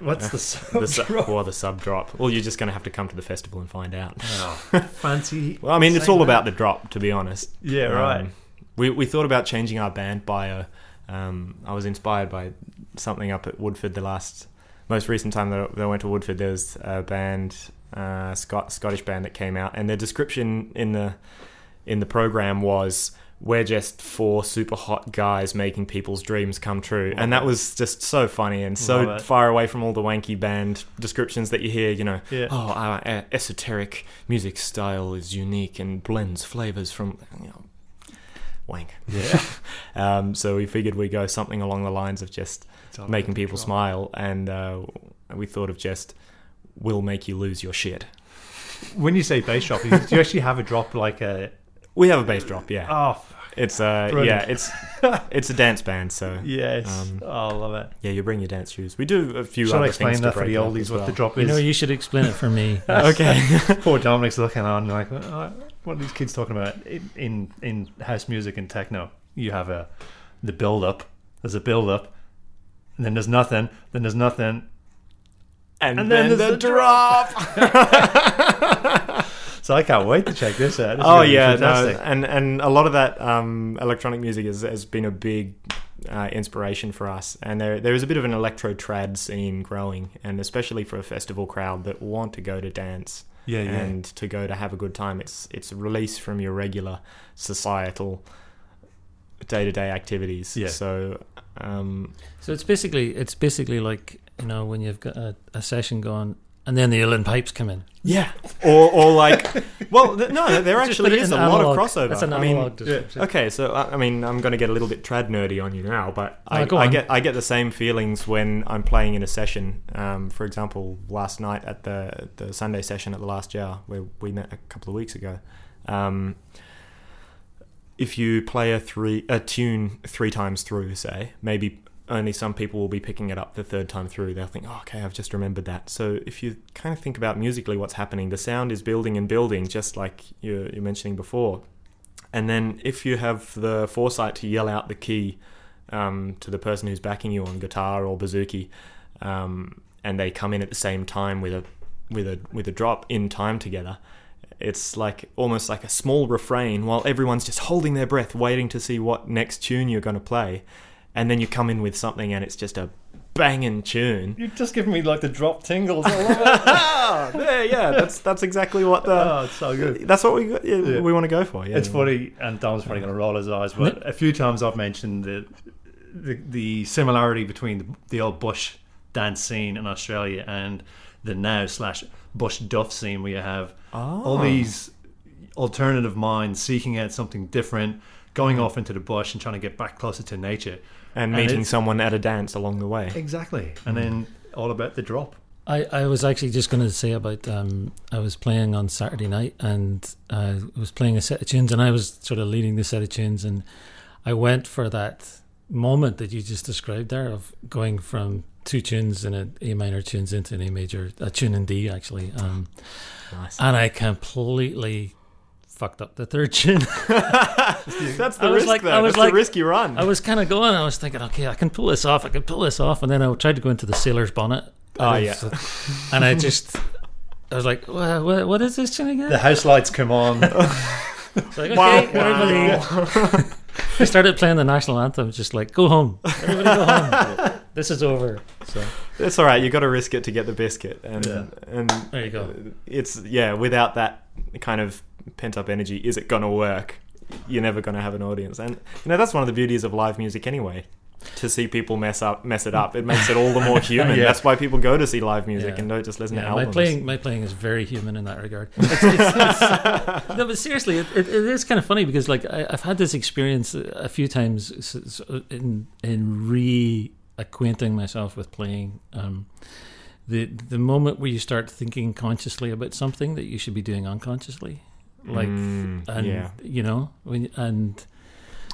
Speaker 2: What's the [laughs]
Speaker 3: The
Speaker 2: sub
Speaker 3: drop? or the sub drop. Well, you're just going to have to come to the festival and find out.
Speaker 2: Oh, [laughs] fancy.
Speaker 3: Well, I mean, it's all
Speaker 2: that.
Speaker 3: about the drop, to be honest.
Speaker 2: Yeah, right.
Speaker 3: Um, we we thought about changing our band bio. Um, I was inspired by something up at Woodford the last most recent time that I, went to Woodford. There was a band, uh, Scot- Scottish band that came out, and their description in the in the program was. We're just four super hot guys making people's dreams come true. And that was just so funny and so far away from all the wanky band descriptions that you hear, you know,
Speaker 2: Yeah.
Speaker 3: oh, our esoteric music style is unique and blends flavors from, you know, wank.
Speaker 2: Yeah. [laughs]
Speaker 3: Um, so we figured we'd go something along the lines of just making people
Speaker 2: drop.
Speaker 3: smile, and uh, we thought of just we'll make you lose your shit.
Speaker 2: When you say bass drop, do you actually have a drop like a?
Speaker 3: We have a bass drop, yeah.
Speaker 2: Oh, f-
Speaker 3: It's uh,
Speaker 2: Brilliant.
Speaker 3: yeah, it's [laughs] it's a dance band, so
Speaker 2: yes.
Speaker 3: Um,
Speaker 2: oh, I love it.
Speaker 3: yeah, you bring your dance shoes. We do a few
Speaker 2: Should I
Speaker 3: other
Speaker 2: explain
Speaker 3: things to
Speaker 2: that for
Speaker 3: break
Speaker 2: the
Speaker 3: it up
Speaker 2: oldies
Speaker 3: as
Speaker 2: what
Speaker 3: well.
Speaker 2: the drop
Speaker 1: You
Speaker 2: is?
Speaker 1: know, you should explain it for me. [laughs] [laughs]
Speaker 3: okay.
Speaker 2: Poor Dominic's looking on like, "Oh, what are these kids talking about? In, in in house music and techno, you have a the build up. There's a build up, and then there's nothing. Then there's nothing.
Speaker 3: and,
Speaker 2: And
Speaker 3: then,
Speaker 2: then
Speaker 3: the
Speaker 2: there's the
Speaker 3: drop.
Speaker 2: So I can't wait to check this out. This
Speaker 3: oh yeah, no, and and a lot of that um, electronic music has, has been a big uh, inspiration for us, and there there is a bit of an electro trad scene growing, and especially for a festival crowd that want to go to dance
Speaker 2: yeah, yeah.
Speaker 3: and to go to have a good time. It's it's a release from your regular societal day to day activities.
Speaker 2: Yeah.
Speaker 3: So um,
Speaker 1: So it's basically it's basically like you know when you've got a, a session going and then the uilleann pipes come in.
Speaker 3: yeah, or or like, well, th- no, [laughs] there actually is a
Speaker 1: in
Speaker 3: lot of crossover.
Speaker 1: That's an
Speaker 3: I mean,
Speaker 1: analog description.
Speaker 3: Okay, so I I mean, I'm going to get a little bit trad nerdy on you now, but I,
Speaker 1: No, go
Speaker 3: I get I get the same feelings when I'm playing in a session. Um, for example, last night at the the Sunday session at the Last Jar, where we met a couple of weeks ago. Um, if you play a three a tune three times through, say maybe only some people will be picking it up the third time through. They'll think, oh, okay, I've just remembered that. So if you kind of think about musically what's happening, the sound is building and building, just like you're, you're mentioning before. And then if you have the foresight to yell out the key um, to the person who's backing you on guitar or bouzouki, um, and they come in at the same time with a with a with a drop in time together, it's like almost like a small refrain while everyone's just holding their breath, waiting to see what next tune you're going to play, and then you come in with something and it's just a banging tune.
Speaker 2: You're just giving me like the drop tingles. I love [laughs] it.
Speaker 3: ah, there, yeah, that's that's exactly what the
Speaker 2: oh, it's so good.
Speaker 3: that's what we yeah,
Speaker 2: Yeah.
Speaker 3: we want to go for. Yeah,
Speaker 2: It's funny, and Dom's probably going to roll his eyes, but a few times I've mentioned the the, the similarity between the, the old bush dance scene in Australia and the now slash bush doof scene, where you have all
Speaker 3: Oh.
Speaker 2: these alternative minds seeking out something different, going off into the bush and trying to get back closer to nature.
Speaker 3: And
Speaker 2: and
Speaker 3: meeting
Speaker 2: it's-
Speaker 3: someone at a dance along the way.
Speaker 2: Exactly, and then all about the drop.
Speaker 1: I, I was actually just going to say about um, I was playing on Saturday night and I was playing a set of tunes and I was sort of leading the set of tunes and I went for that moment that you just described there of going from two tunes and an A minor tunes into an A major a tune in D actually um,
Speaker 3: Nice.
Speaker 1: and I completely fucked up the third chin. [laughs] [laughs]
Speaker 3: That's the
Speaker 1: I was
Speaker 3: risk,
Speaker 1: like-
Speaker 3: though.
Speaker 1: I was
Speaker 3: That's
Speaker 1: like-
Speaker 3: the risk you run.
Speaker 1: I was kind of going. I was thinking, okay, I can pull this off. I can pull this off. And then I tried to go into the sailor's bonnet.
Speaker 3: Oh, yeah.
Speaker 1: I- And I just, I was like, what, what, what is this tune again?
Speaker 2: The house lights come on. [laughs]
Speaker 1: It's like, okay,
Speaker 3: Wow.
Speaker 1: everybody. I started playing the national anthem. Just like, go home. Everybody go home. This is over. So
Speaker 3: It's all right. You got to risk it to get the biscuit, and
Speaker 2: Yeah.
Speaker 3: and
Speaker 1: there you go.
Speaker 3: it's yeah. Without that kind of pent up energy, is it gonna work? You're never gonna have an audience, and you know that's one of the beauties of live music anyway. To see people mess up, mess it up, it makes it all the more [laughs] human.
Speaker 2: Yeah.
Speaker 3: That's why people go to see live music
Speaker 1: Yeah.
Speaker 3: and don't just listen to
Speaker 1: Yeah, my
Speaker 3: albums.
Speaker 1: playing, my playing is very human in that regard. It's, it's, it's, [laughs] no, but seriously, it, it, it is kind of funny because like I, I've had this experience a few times in in re acquainting myself with playing. Um, the the moment where you start thinking consciously about something that you should be doing unconsciously, like
Speaker 3: Mm,
Speaker 1: and
Speaker 3: yeah.
Speaker 1: you know when and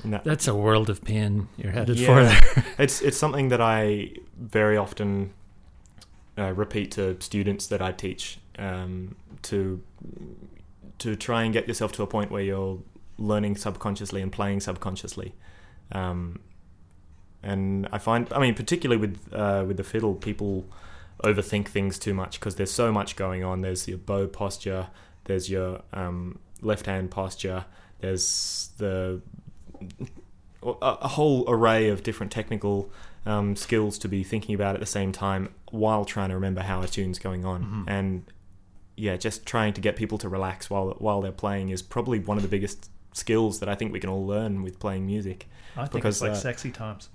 Speaker 3: that-
Speaker 1: that's a world of pain you're headed
Speaker 3: Yeah.
Speaker 1: for. [laughs]
Speaker 3: It's it's something that I very often uh, repeat to students that I teach um, to to try and get yourself to a point where you're learning subconsciously and playing subconsciously. Um, and I find, I mean, particularly with uh, with the fiddle, people overthink things too much because there's so much going on. There's your bow posture, there's your um, left hand posture, there's the a, a whole array of different technical um, skills to be thinking about at the same time while trying to remember how a tune's going on.
Speaker 2: Mhm.
Speaker 3: And yeah, just trying to get people to relax while while they're playing is probably one of the biggest skills that I think we can all learn with playing music.
Speaker 2: I think
Speaker 3: Because,
Speaker 2: it's like
Speaker 3: uh,
Speaker 2: sexy times.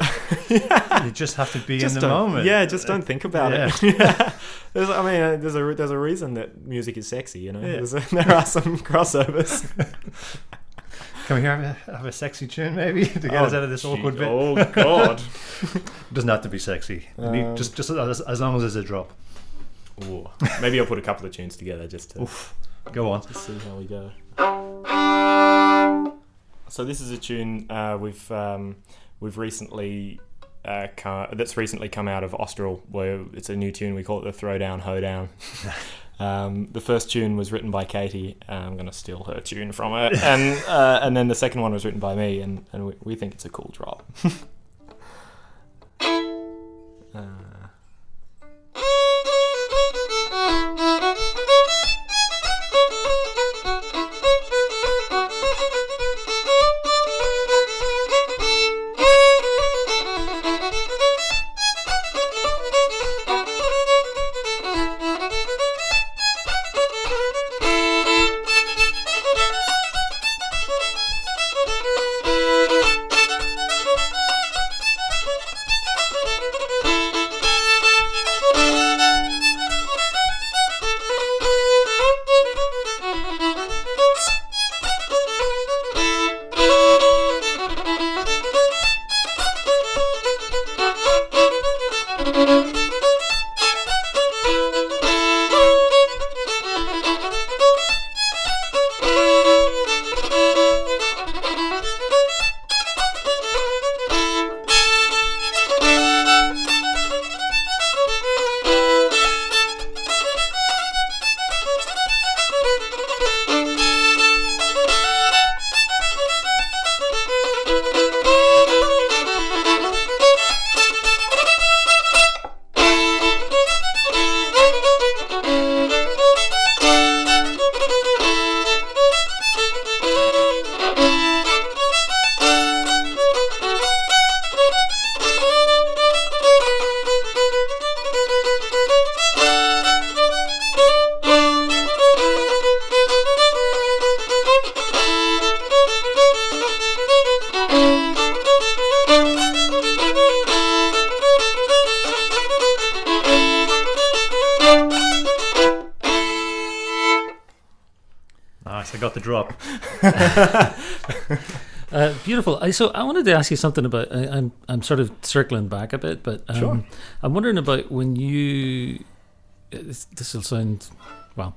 Speaker 2: [laughs] You just have to be
Speaker 3: Just
Speaker 2: in the moment.
Speaker 3: Yeah, just don't think about
Speaker 2: Yeah.
Speaker 3: it. yeah. [laughs] There's, I mean, uh, there's a there's a reason that music is sexy. You know,
Speaker 2: Yeah.
Speaker 3: A, there are some [laughs] crossovers.
Speaker 2: Can we have a, have a sexy tune maybe to get us out of this
Speaker 3: gee,
Speaker 2: awkward bit?
Speaker 3: Oh God.
Speaker 2: doesn't have to be sexy.
Speaker 3: Um,
Speaker 2: just just as, as long as there's a drop.
Speaker 3: Ooh. Maybe I'll put a couple of tunes together just to
Speaker 2: Oof. Go on.
Speaker 3: Let's see how we go. So this is a tune uh, we've um, we've recently uh, come, that's recently come out of Austral, where it's a new tune. We call it the Throwdown Hoedown. [laughs] um, the first tune was written by Katie. Uh, I'm going to steal her tune from her, [laughs] and uh, and then the second one was written by me, and, and we, we think it's a cool drop. [laughs] uh,
Speaker 2: I got the drop. [laughs] [laughs]
Speaker 1: Uh, beautiful. I, so I wanted to ask you something about. I, I'm I'm sort of circling back a bit, but um,
Speaker 3: Sure.
Speaker 1: I'm wondering about when you. This, will sound well.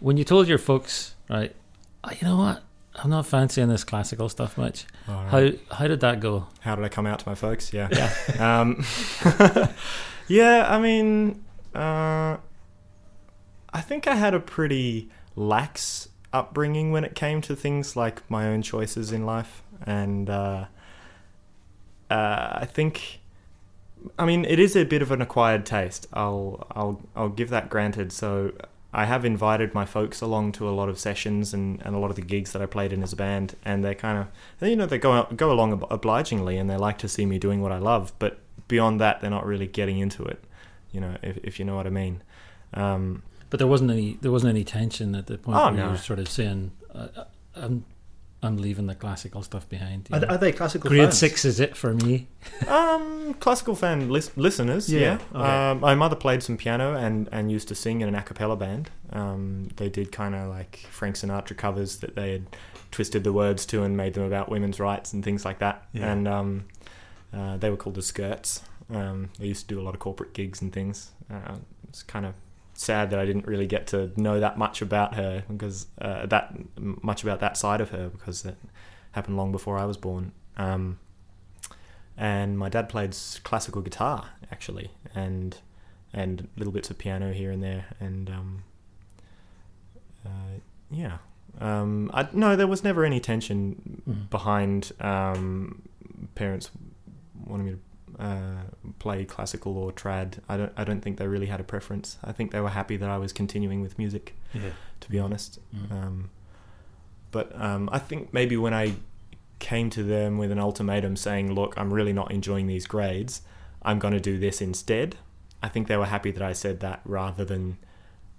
Speaker 1: When you told your folks, right? "Oh, you know what? I'm not fancying this classical stuff much. How how did that go?
Speaker 3: How did I come out to my folks? Yeah.
Speaker 1: Yeah. [laughs]
Speaker 3: Um, yeah, I mean, uh, I think I had a pretty lax upbringing when it came to things like my own choices in life, and uh, uh, I think, I mean, it is a bit of an acquired taste. I'll I'll I'll give that granted. So. I have invited my folks along to a lot of sessions and, and a lot of the gigs that I played in as a band, and they kind of, you know, they go go along obligingly, and they like to see me doing what I love. But beyond that, they're not really getting into it, you know, if, if you know what I mean. Um,
Speaker 1: But there wasn't any there wasn't any tension at the point
Speaker 3: Oh,
Speaker 1: where you
Speaker 3: no.
Speaker 1: were sort of saying, uh, uh, "I'm I'm leaving the classical stuff behind." you
Speaker 2: Are, are they classical
Speaker 1: Grade
Speaker 2: fans?
Speaker 1: six is it for me. [laughs]
Speaker 3: um, classical fan lis- listeners,
Speaker 2: Yeah,
Speaker 3: yeah.
Speaker 2: okay.
Speaker 3: Um, my mother played some piano and, and used to sing in an a cappella band. Um, they did kind of like Frank Sinatra covers that they had twisted the words to and made them about women's rights and things like that.
Speaker 2: Yeah.
Speaker 3: And um, Uh, they were called the Skirts. Um, they used to do a lot of corporate gigs and things. Uh, it's kind of sad that I didn't really get to know that much about her because uh, that much about that side of her because that happened long before I was born. Um, and my dad played classical guitar actually, and and little bits of piano here and there, and um, uh, yeah. Um, I, no, there was never any tension
Speaker 1: Mm.
Speaker 3: behind um, parents wanting me to uh, play classical or trad. I don't. I don't think they really had a preference. I think they were happy that I was continuing with music.
Speaker 2: Yeah.
Speaker 3: To be honest,
Speaker 1: Mm.
Speaker 3: um, but um, I think maybe when I came to them with an ultimatum saying, "Look, I'm really not enjoying these grades. I'm going to do this instead." I think they were happy that I said that rather than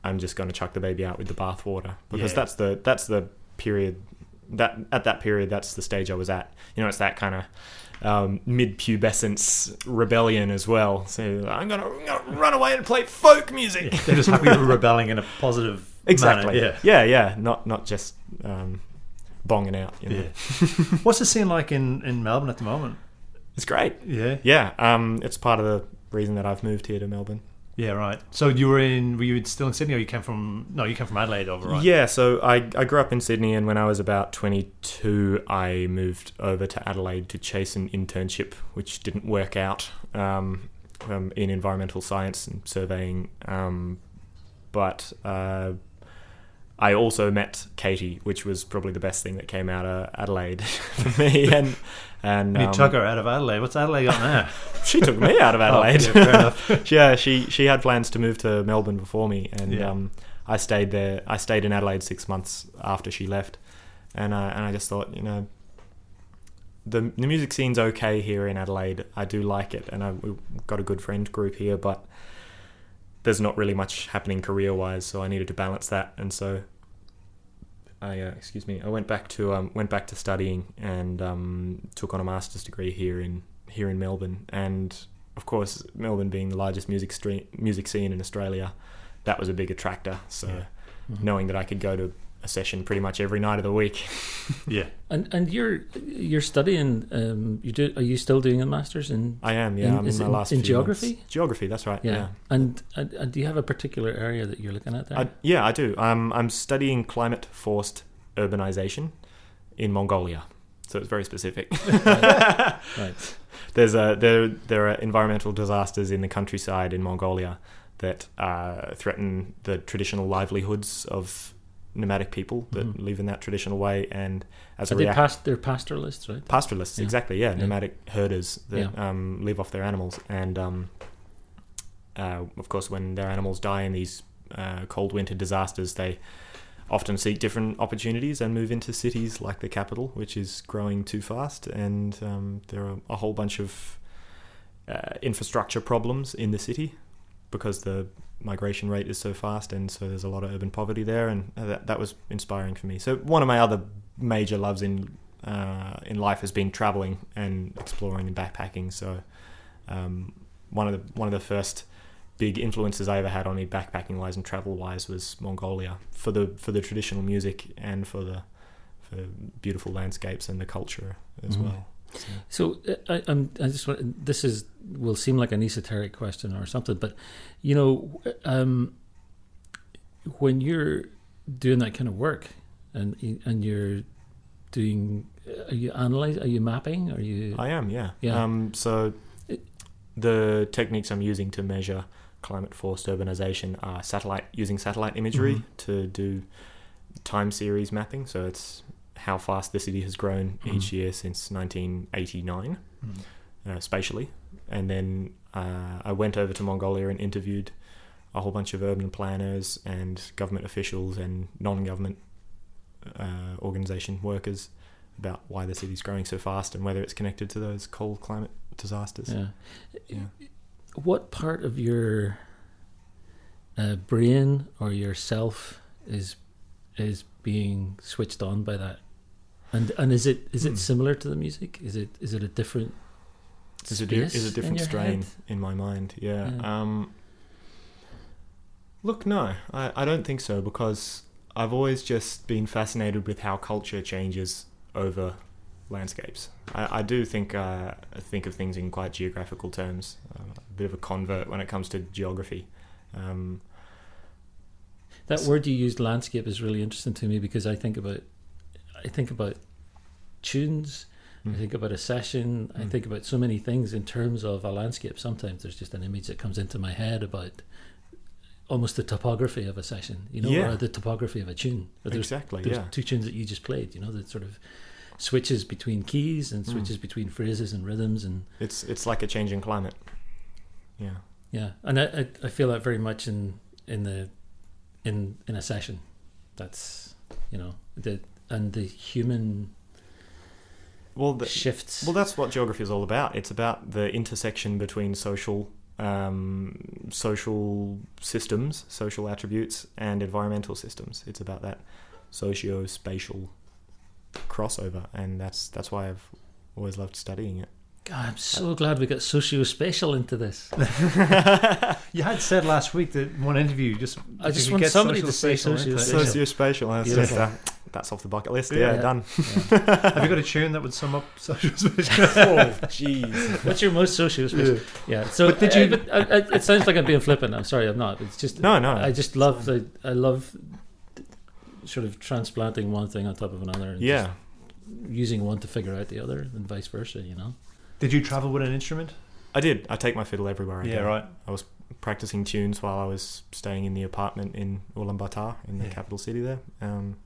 Speaker 3: I'm just going to chuck the baby out with the bathwater because
Speaker 2: Yeah.
Speaker 3: that's the that's the period that at that period that's the stage I was at. You know, it's that kind of um, mid pubescence rebellion as well. So I'm gonna, I'm gonna run away and play folk music.
Speaker 2: They're just happy with rebelling in a positive [laughs]
Speaker 3: Exactly.
Speaker 2: manner.
Speaker 3: Yeah. Yeah. Not not just um, bonging out. You know?
Speaker 2: Yeah. [laughs] What's the scene like in, in Melbourne at the moment?
Speaker 3: It's great.
Speaker 2: Yeah.
Speaker 3: Yeah. Um, it's part of the reason that I've moved here to Melbourne.
Speaker 2: Yeah, right. So you were in, were you still in Sydney or you came from, no, you came from Adelaide over, right?
Speaker 3: Yeah, so I, I grew up in Sydney, and when I was about 22, I moved over to Adelaide to chase an internship, which didn't work out um, um, in environmental science and surveying. Um, but uh, I also met Katie, which was probably the best thing that came out of Adelaide [laughs] for me. And and
Speaker 2: you
Speaker 3: um,
Speaker 2: took her out of Adelaide. What's Adelaide got now? [laughs]
Speaker 3: she took me out of [laughs] Adelaide.
Speaker 2: Oh, yeah, [laughs]
Speaker 3: yeah, she she had plans to move to Melbourne before me, and
Speaker 2: Yeah.
Speaker 3: um, I stayed there. I stayed in Adelaide six months after she left, and I and I just thought, you know, the the music scene's okay here in Adelaide. I do like it, and I, we've got a good friend group here, but there's not really much happening career wise, so I needed to balance that, and so. I uh, excuse me. I went back to um, went back to studying and um, took on a master's degree here in here in Melbourne, and of course, Melbourne being the largest music stream, music scene in Australia, that was a big attractor. So
Speaker 2: Yeah.
Speaker 1: Mhm.
Speaker 3: knowing that I could go to a session pretty much every night of the week. [laughs]
Speaker 2: Yeah.
Speaker 1: And and you're you're studying. Um, you do. Are you still doing a masters in?
Speaker 3: I am, yeah.
Speaker 1: In-
Speaker 3: I'm in my last
Speaker 1: in
Speaker 3: few months.
Speaker 1: geography?
Speaker 3: Geography, that's right.
Speaker 1: Yeah.
Speaker 3: Yeah,
Speaker 1: And, and and do you have a particular area that you're looking at there?
Speaker 3: I, yeah, I do. Um, I'm studying climate forced urbanization in Mongolia. So it's very specific. [laughs]
Speaker 1: right.
Speaker 3: There's a there there are environmental disasters in the countryside in Mongolia that uh, threaten the traditional livelihoods of nomadic people that
Speaker 1: Mhm.
Speaker 3: live in that traditional way, and as
Speaker 1: Are
Speaker 3: a
Speaker 1: they
Speaker 3: react-
Speaker 1: past? They're pastoralists, right?
Speaker 3: pastoralists,
Speaker 1: Yeah.
Speaker 3: exactly, yeah,
Speaker 1: Yeah.
Speaker 3: nomadic herders that um, live off their animals, and um, uh, of course, when their animals die in these uh, cold winter disasters, they often seek different opportunities and move into cities like the capital, which is growing too fast, and um, there are a whole bunch of uh, infrastructure problems in the city because the migration rate is so fast, and so there's a lot of urban poverty there, and that that was inspiring for me. So one of my other major loves in uh, in life has been traveling and exploring and backpacking. So um, one of the one of the first big influences I ever had on me backpacking wise and travel wise was Mongolia for the for the traditional music and for the for beautiful landscapes and the culture as
Speaker 1: Mhm.
Speaker 3: well. So,
Speaker 1: So uh, I, I'm. I just want. This is will seem like an esoteric question or something, but you know, um, when you're doing that kind of work, and and you're doing, are you analyzing Are you mapping? Are you?
Speaker 3: I am, yeah.
Speaker 1: Yeah.
Speaker 3: Um, so the techniques I'm using to measure climate forced urbanization are satellite using satellite imagery
Speaker 1: Mhm.
Speaker 3: to do time series mapping. So it's how fast the city has grown each
Speaker 1: Mhm.
Speaker 3: year since 1989
Speaker 2: Mm.
Speaker 3: uh, spatially. And then uh, I went over to Mongolia and interviewed a whole bunch of urban planners and government officials and non-government uh, organization workers about why the city's growing so fast and whether it's connected to those cold climate disasters.
Speaker 1: Yeah.
Speaker 3: Yeah.
Speaker 1: What part of your uh, brain or yourself is is being switched on by that? And and is it is it similar to the music? Is it is it a different?
Speaker 3: Is di- is a
Speaker 1: space in
Speaker 3: different strain
Speaker 1: head?
Speaker 3: in my mind. Yeah.
Speaker 1: Yeah.
Speaker 3: Um, look, no, I, I don't think so because I've always just been fascinated with how culture changes over landscapes. I, I do think uh, think of things in quite geographical terms. Uh, a bit of a convert when it comes to geography. Um,
Speaker 1: That word you used, landscape, is really interesting to me because I think about, I think about tunes. I
Speaker 3: mm,
Speaker 1: think about a session. I
Speaker 3: Mm.
Speaker 1: think about so many things in terms of a landscape. Sometimes there's just an image that comes into my head about almost the topography of a session, you know,
Speaker 3: Yeah.
Speaker 1: or the topography of a tune. Or there's
Speaker 3: exactly.
Speaker 1: there's
Speaker 3: Yeah.
Speaker 1: two tunes that you just played, you know, that sort of switches between keys and
Speaker 3: Mm.
Speaker 1: switches between phrases and rhythms and
Speaker 3: It's it's like a changing climate. Yeah.
Speaker 1: yeah. And I, I, I feel that very much in in the in in a session. That's you know the and the human
Speaker 3: Well, the,
Speaker 1: shifts.
Speaker 3: Well, that's what geography is all about. It's about the intersection between social, um, social systems, social attributes, and environmental systems. It's about that socio-spatial crossover, and that's that's why I've always loved studying it.
Speaker 1: God, I'm so glad we got socio-spatial into this. [laughs] [laughs]
Speaker 2: You had said last week that one interview just
Speaker 1: I just want somebody to say
Speaker 2: spatial into it.
Speaker 1: socio-spatial.
Speaker 3: Socio-spatial. That's,
Speaker 1: Beautiful.
Speaker 3: uh, that's off the bucket list.
Speaker 2: Yeah.
Speaker 3: Yeah,
Speaker 1: Yeah.
Speaker 3: done.
Speaker 2: Have you got a tune that would sum up social spatial? [laughs]
Speaker 3: oh, jeez.
Speaker 1: What's your most socio-spatial? Yeah. So,
Speaker 2: But did you-
Speaker 1: but, uh, uh, it sounds like I'm being flippant. I'm sorry, I'm not. It's just
Speaker 3: No, no.
Speaker 1: I just love the. I love sort of transplanting one thing on top of another. And
Speaker 3: Yeah.
Speaker 1: just using one to figure out the other, and vice versa. You know.
Speaker 2: Did you travel with an instrument?
Speaker 3: I did. I take my fiddle everywhere I
Speaker 2: yeah,
Speaker 3: go.
Speaker 2: right.
Speaker 3: I was practicing tunes while I was staying in the apartment in Ulaanbaatar, in the
Speaker 2: Yeah.
Speaker 3: capital city there. Um,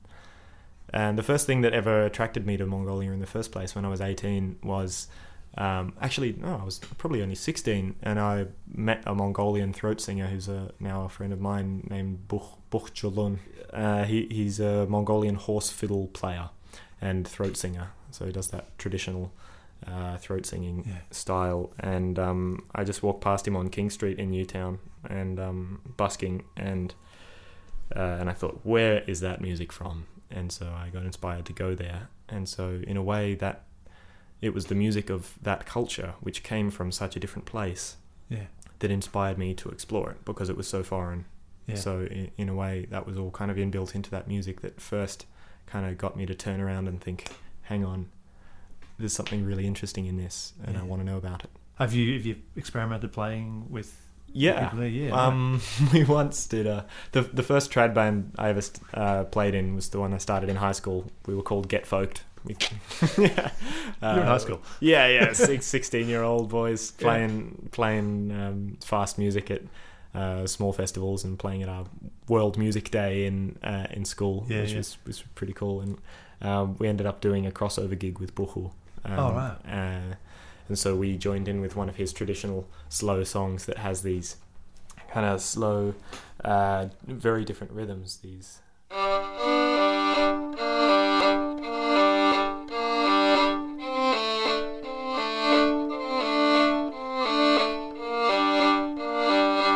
Speaker 3: and the first thing that ever attracted me to Mongolia in the first place when I was 18 was um, actually, no, I was probably only 16, and I met a Mongolian throat singer who's a, now a friend of mine named Bukh, Bukhchuluun. Uh, he, he's a Mongolian horse fiddle player and throat singer, so he does that traditional uh, throat singing
Speaker 2: Yeah.
Speaker 3: style. And um, I just walked past him on King Street in Newtown and um, busking, and uh, and I thought, where is that music from? And so I got inspired to go there. And so in a way, that it was the music of that culture, which came from such a different place,
Speaker 2: Yeah.
Speaker 3: that inspired me to explore it because it was so foreign.
Speaker 2: Yeah.
Speaker 3: So in, in a way, that was all kind of inbuilt into that music that first kind of got me to turn around and think, hang on, there's something really interesting in this, and I want to know about it.
Speaker 2: Have you have you experimented playing with
Speaker 3: Yeah.
Speaker 2: people there? Yeah.
Speaker 3: Um, [laughs] we once did a the the first trad band I ever st- uh, played in was the one I started in high school. We were called Get Folked. We, [laughs] yeah.
Speaker 2: You're in
Speaker 3: Uh,
Speaker 2: high school.
Speaker 3: Yeah, yeah, [laughs] six, 16 year old boys
Speaker 2: Yeah.
Speaker 3: playing playing um, fast music at uh, small festivals and playing at our World Music Day in uh, in school,
Speaker 2: Yeah,
Speaker 3: which
Speaker 2: yeah.
Speaker 3: was was pretty cool. And um, we ended up doing a crossover gig with Buhu. Um,
Speaker 2: Oh, right.
Speaker 3: Uh, and so we joined in with one of his traditional slow songs that has these kind of slow, uh, very different rhythms. These.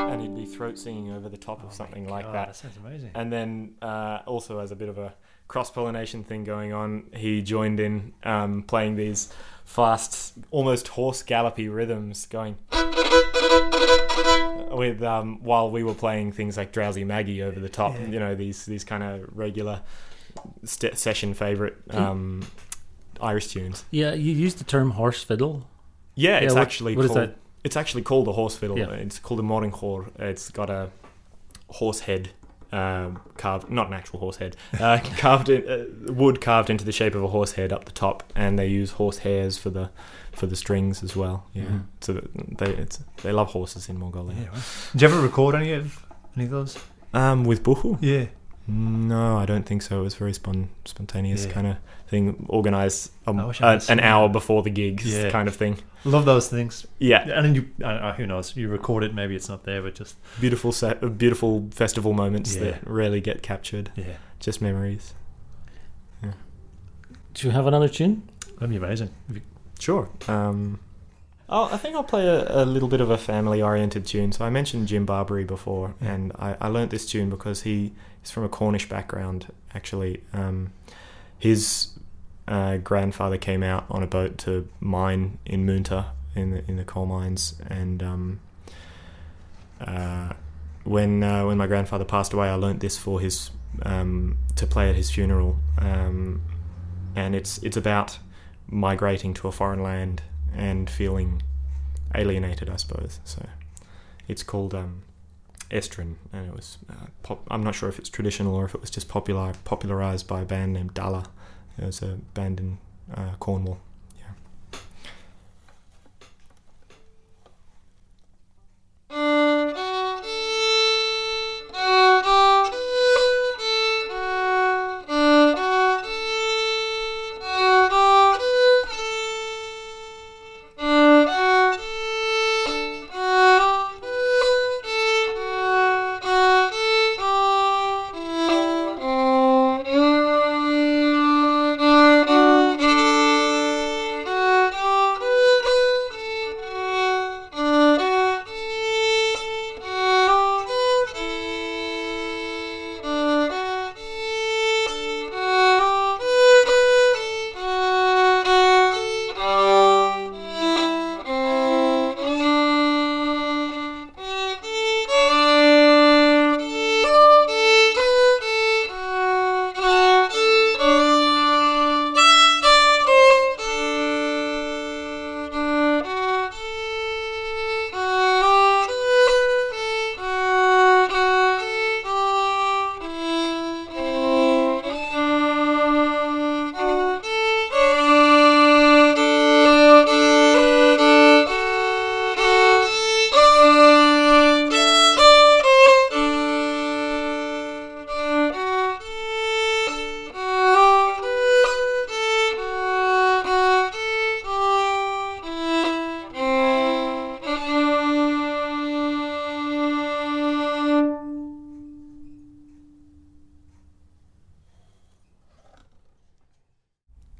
Speaker 3: And he'd be throat singing over the top
Speaker 2: Oh
Speaker 3: of something like
Speaker 2: God,
Speaker 3: that.
Speaker 2: That sounds amazing.
Speaker 3: And then uh, also as a bit of a cross pollination thing going on, he joined in um, playing these fast, almost horse gallopy rhythms, going with um, while we were playing things like Drowsy Maggie over the top.
Speaker 2: Yeah.
Speaker 3: You know these these kind of regular st- session favorite um, Irish tunes.
Speaker 1: Yeah, you used the term horse fiddle.
Speaker 3: Yeah, it's
Speaker 1: what-
Speaker 3: actually
Speaker 1: what is
Speaker 3: called.
Speaker 1: that?
Speaker 3: It's actually called a horse fiddle.
Speaker 1: Yeah.
Speaker 3: It's called a khuur. It's got a horse head um, carved, not an actual horse head, uh, [laughs] carved in uh, wood carved into the shape of a horse head up the top, and they use horse hairs for the for the strings as well. Yeah,
Speaker 1: Mhm.
Speaker 3: so they it's, they love horses in Mongolia.
Speaker 2: yeah, right. Did you ever record any of any of those?
Speaker 3: Um, with buhu?
Speaker 2: Yeah.
Speaker 3: No, I don't think so. It was very spon- spontaneous
Speaker 2: Yeah.
Speaker 3: kind of thing, organized um,
Speaker 2: I wish I
Speaker 3: uh, an hour before the gig,
Speaker 2: Yeah.
Speaker 3: kind of thing.
Speaker 2: Love those things.
Speaker 3: Yeah,
Speaker 2: And then you, uh, uh, who knows? You record it. Maybe it's not there, but just
Speaker 3: beautiful set, beautiful festival moments
Speaker 2: Yeah.
Speaker 3: that rarely get captured.
Speaker 2: yeah,
Speaker 3: Just memories. Yeah.
Speaker 1: Do you have another tune?
Speaker 2: that'd be amazing. You-
Speaker 3: Sure. Um, oh, I think I'll play a, a little bit of a family-oriented tune. So I mentioned Jim Barbary before,
Speaker 2: Yeah.
Speaker 3: and I, I learnt this tune because he is from a Cornish background. Actually, um, his uh, grandfather came out on a boat to mine in Moonta in the, in the coal mines, and um, uh, when uh, when my grandfather passed away, I learnt this for his um, to play at his funeral, um, and it's it's about migrating to a foreign land and feeling alienated, I suppose. So it's called um, Estrin, and it was uh, pop- I'm not sure if it's traditional or if it was just popular popularized by a band named Dalla. It was a band in uh, Cornwall.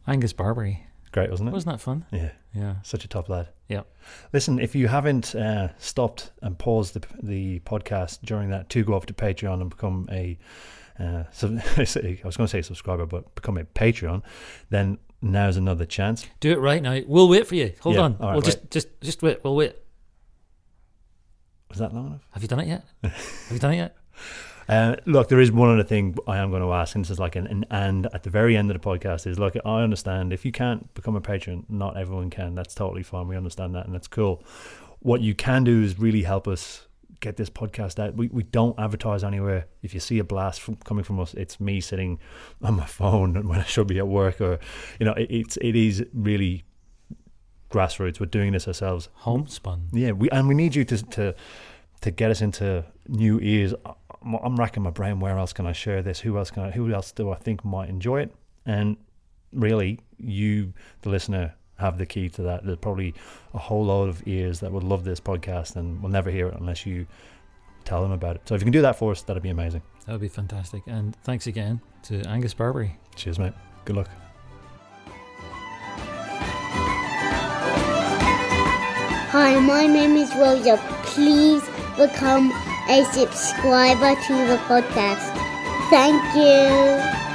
Speaker 1: Angus Barbary.
Speaker 2: Great, wasn't it?
Speaker 1: Wasn't that fun?
Speaker 2: Yeah,
Speaker 1: Yeah.
Speaker 2: such a top lad.
Speaker 1: Yeah.
Speaker 2: Listen, if you haven't uh, stopped and paused the, the podcast during that, to go off to Patreon and become a, uh, [laughs] sub- I was going to say subscriber, but become a Patreon, then now's another chance.
Speaker 1: Do it right now. We'll wait for you. Hold
Speaker 2: Yeah,
Speaker 1: on.
Speaker 2: all right,
Speaker 1: we'll just just just wait. We'll wait.
Speaker 2: Was that long enough?
Speaker 1: Have you done it yet? [laughs] Have you done it yet?
Speaker 2: Uh, look, there is one other thing I am going to ask, and this is like an, an and at the very end of the podcast is look, I understand if you can't become a patron, not everyone can. That's totally fine. We understand that, and that's cool. What you can do is really help us get this podcast out. We, we don't advertise anywhere. If you see a blast from, coming from us, it's me sitting on my phone [laughs] when I should be at work, or you know, it, it's it is really grassroots. We're doing this ourselves.
Speaker 1: Homespun.
Speaker 2: Yeah, we and we need you to to to get us into new ears. I'm- I'm racking my brain. Where else can I share this? Who else can I? Who else do I think might enjoy it? And really, you, the listener, have the key to that. There's probably a whole lot of ears that would love this podcast and will never hear it unless you tell them about it. So if you can do that for us, that'd be amazing.
Speaker 1: That would be fantastic. And thanks again to Angus Barbary.
Speaker 2: Cheers, mate. Good luck.
Speaker 4: Hi, my name is Rosa. Please become a subscriber to the podcast. Thank you.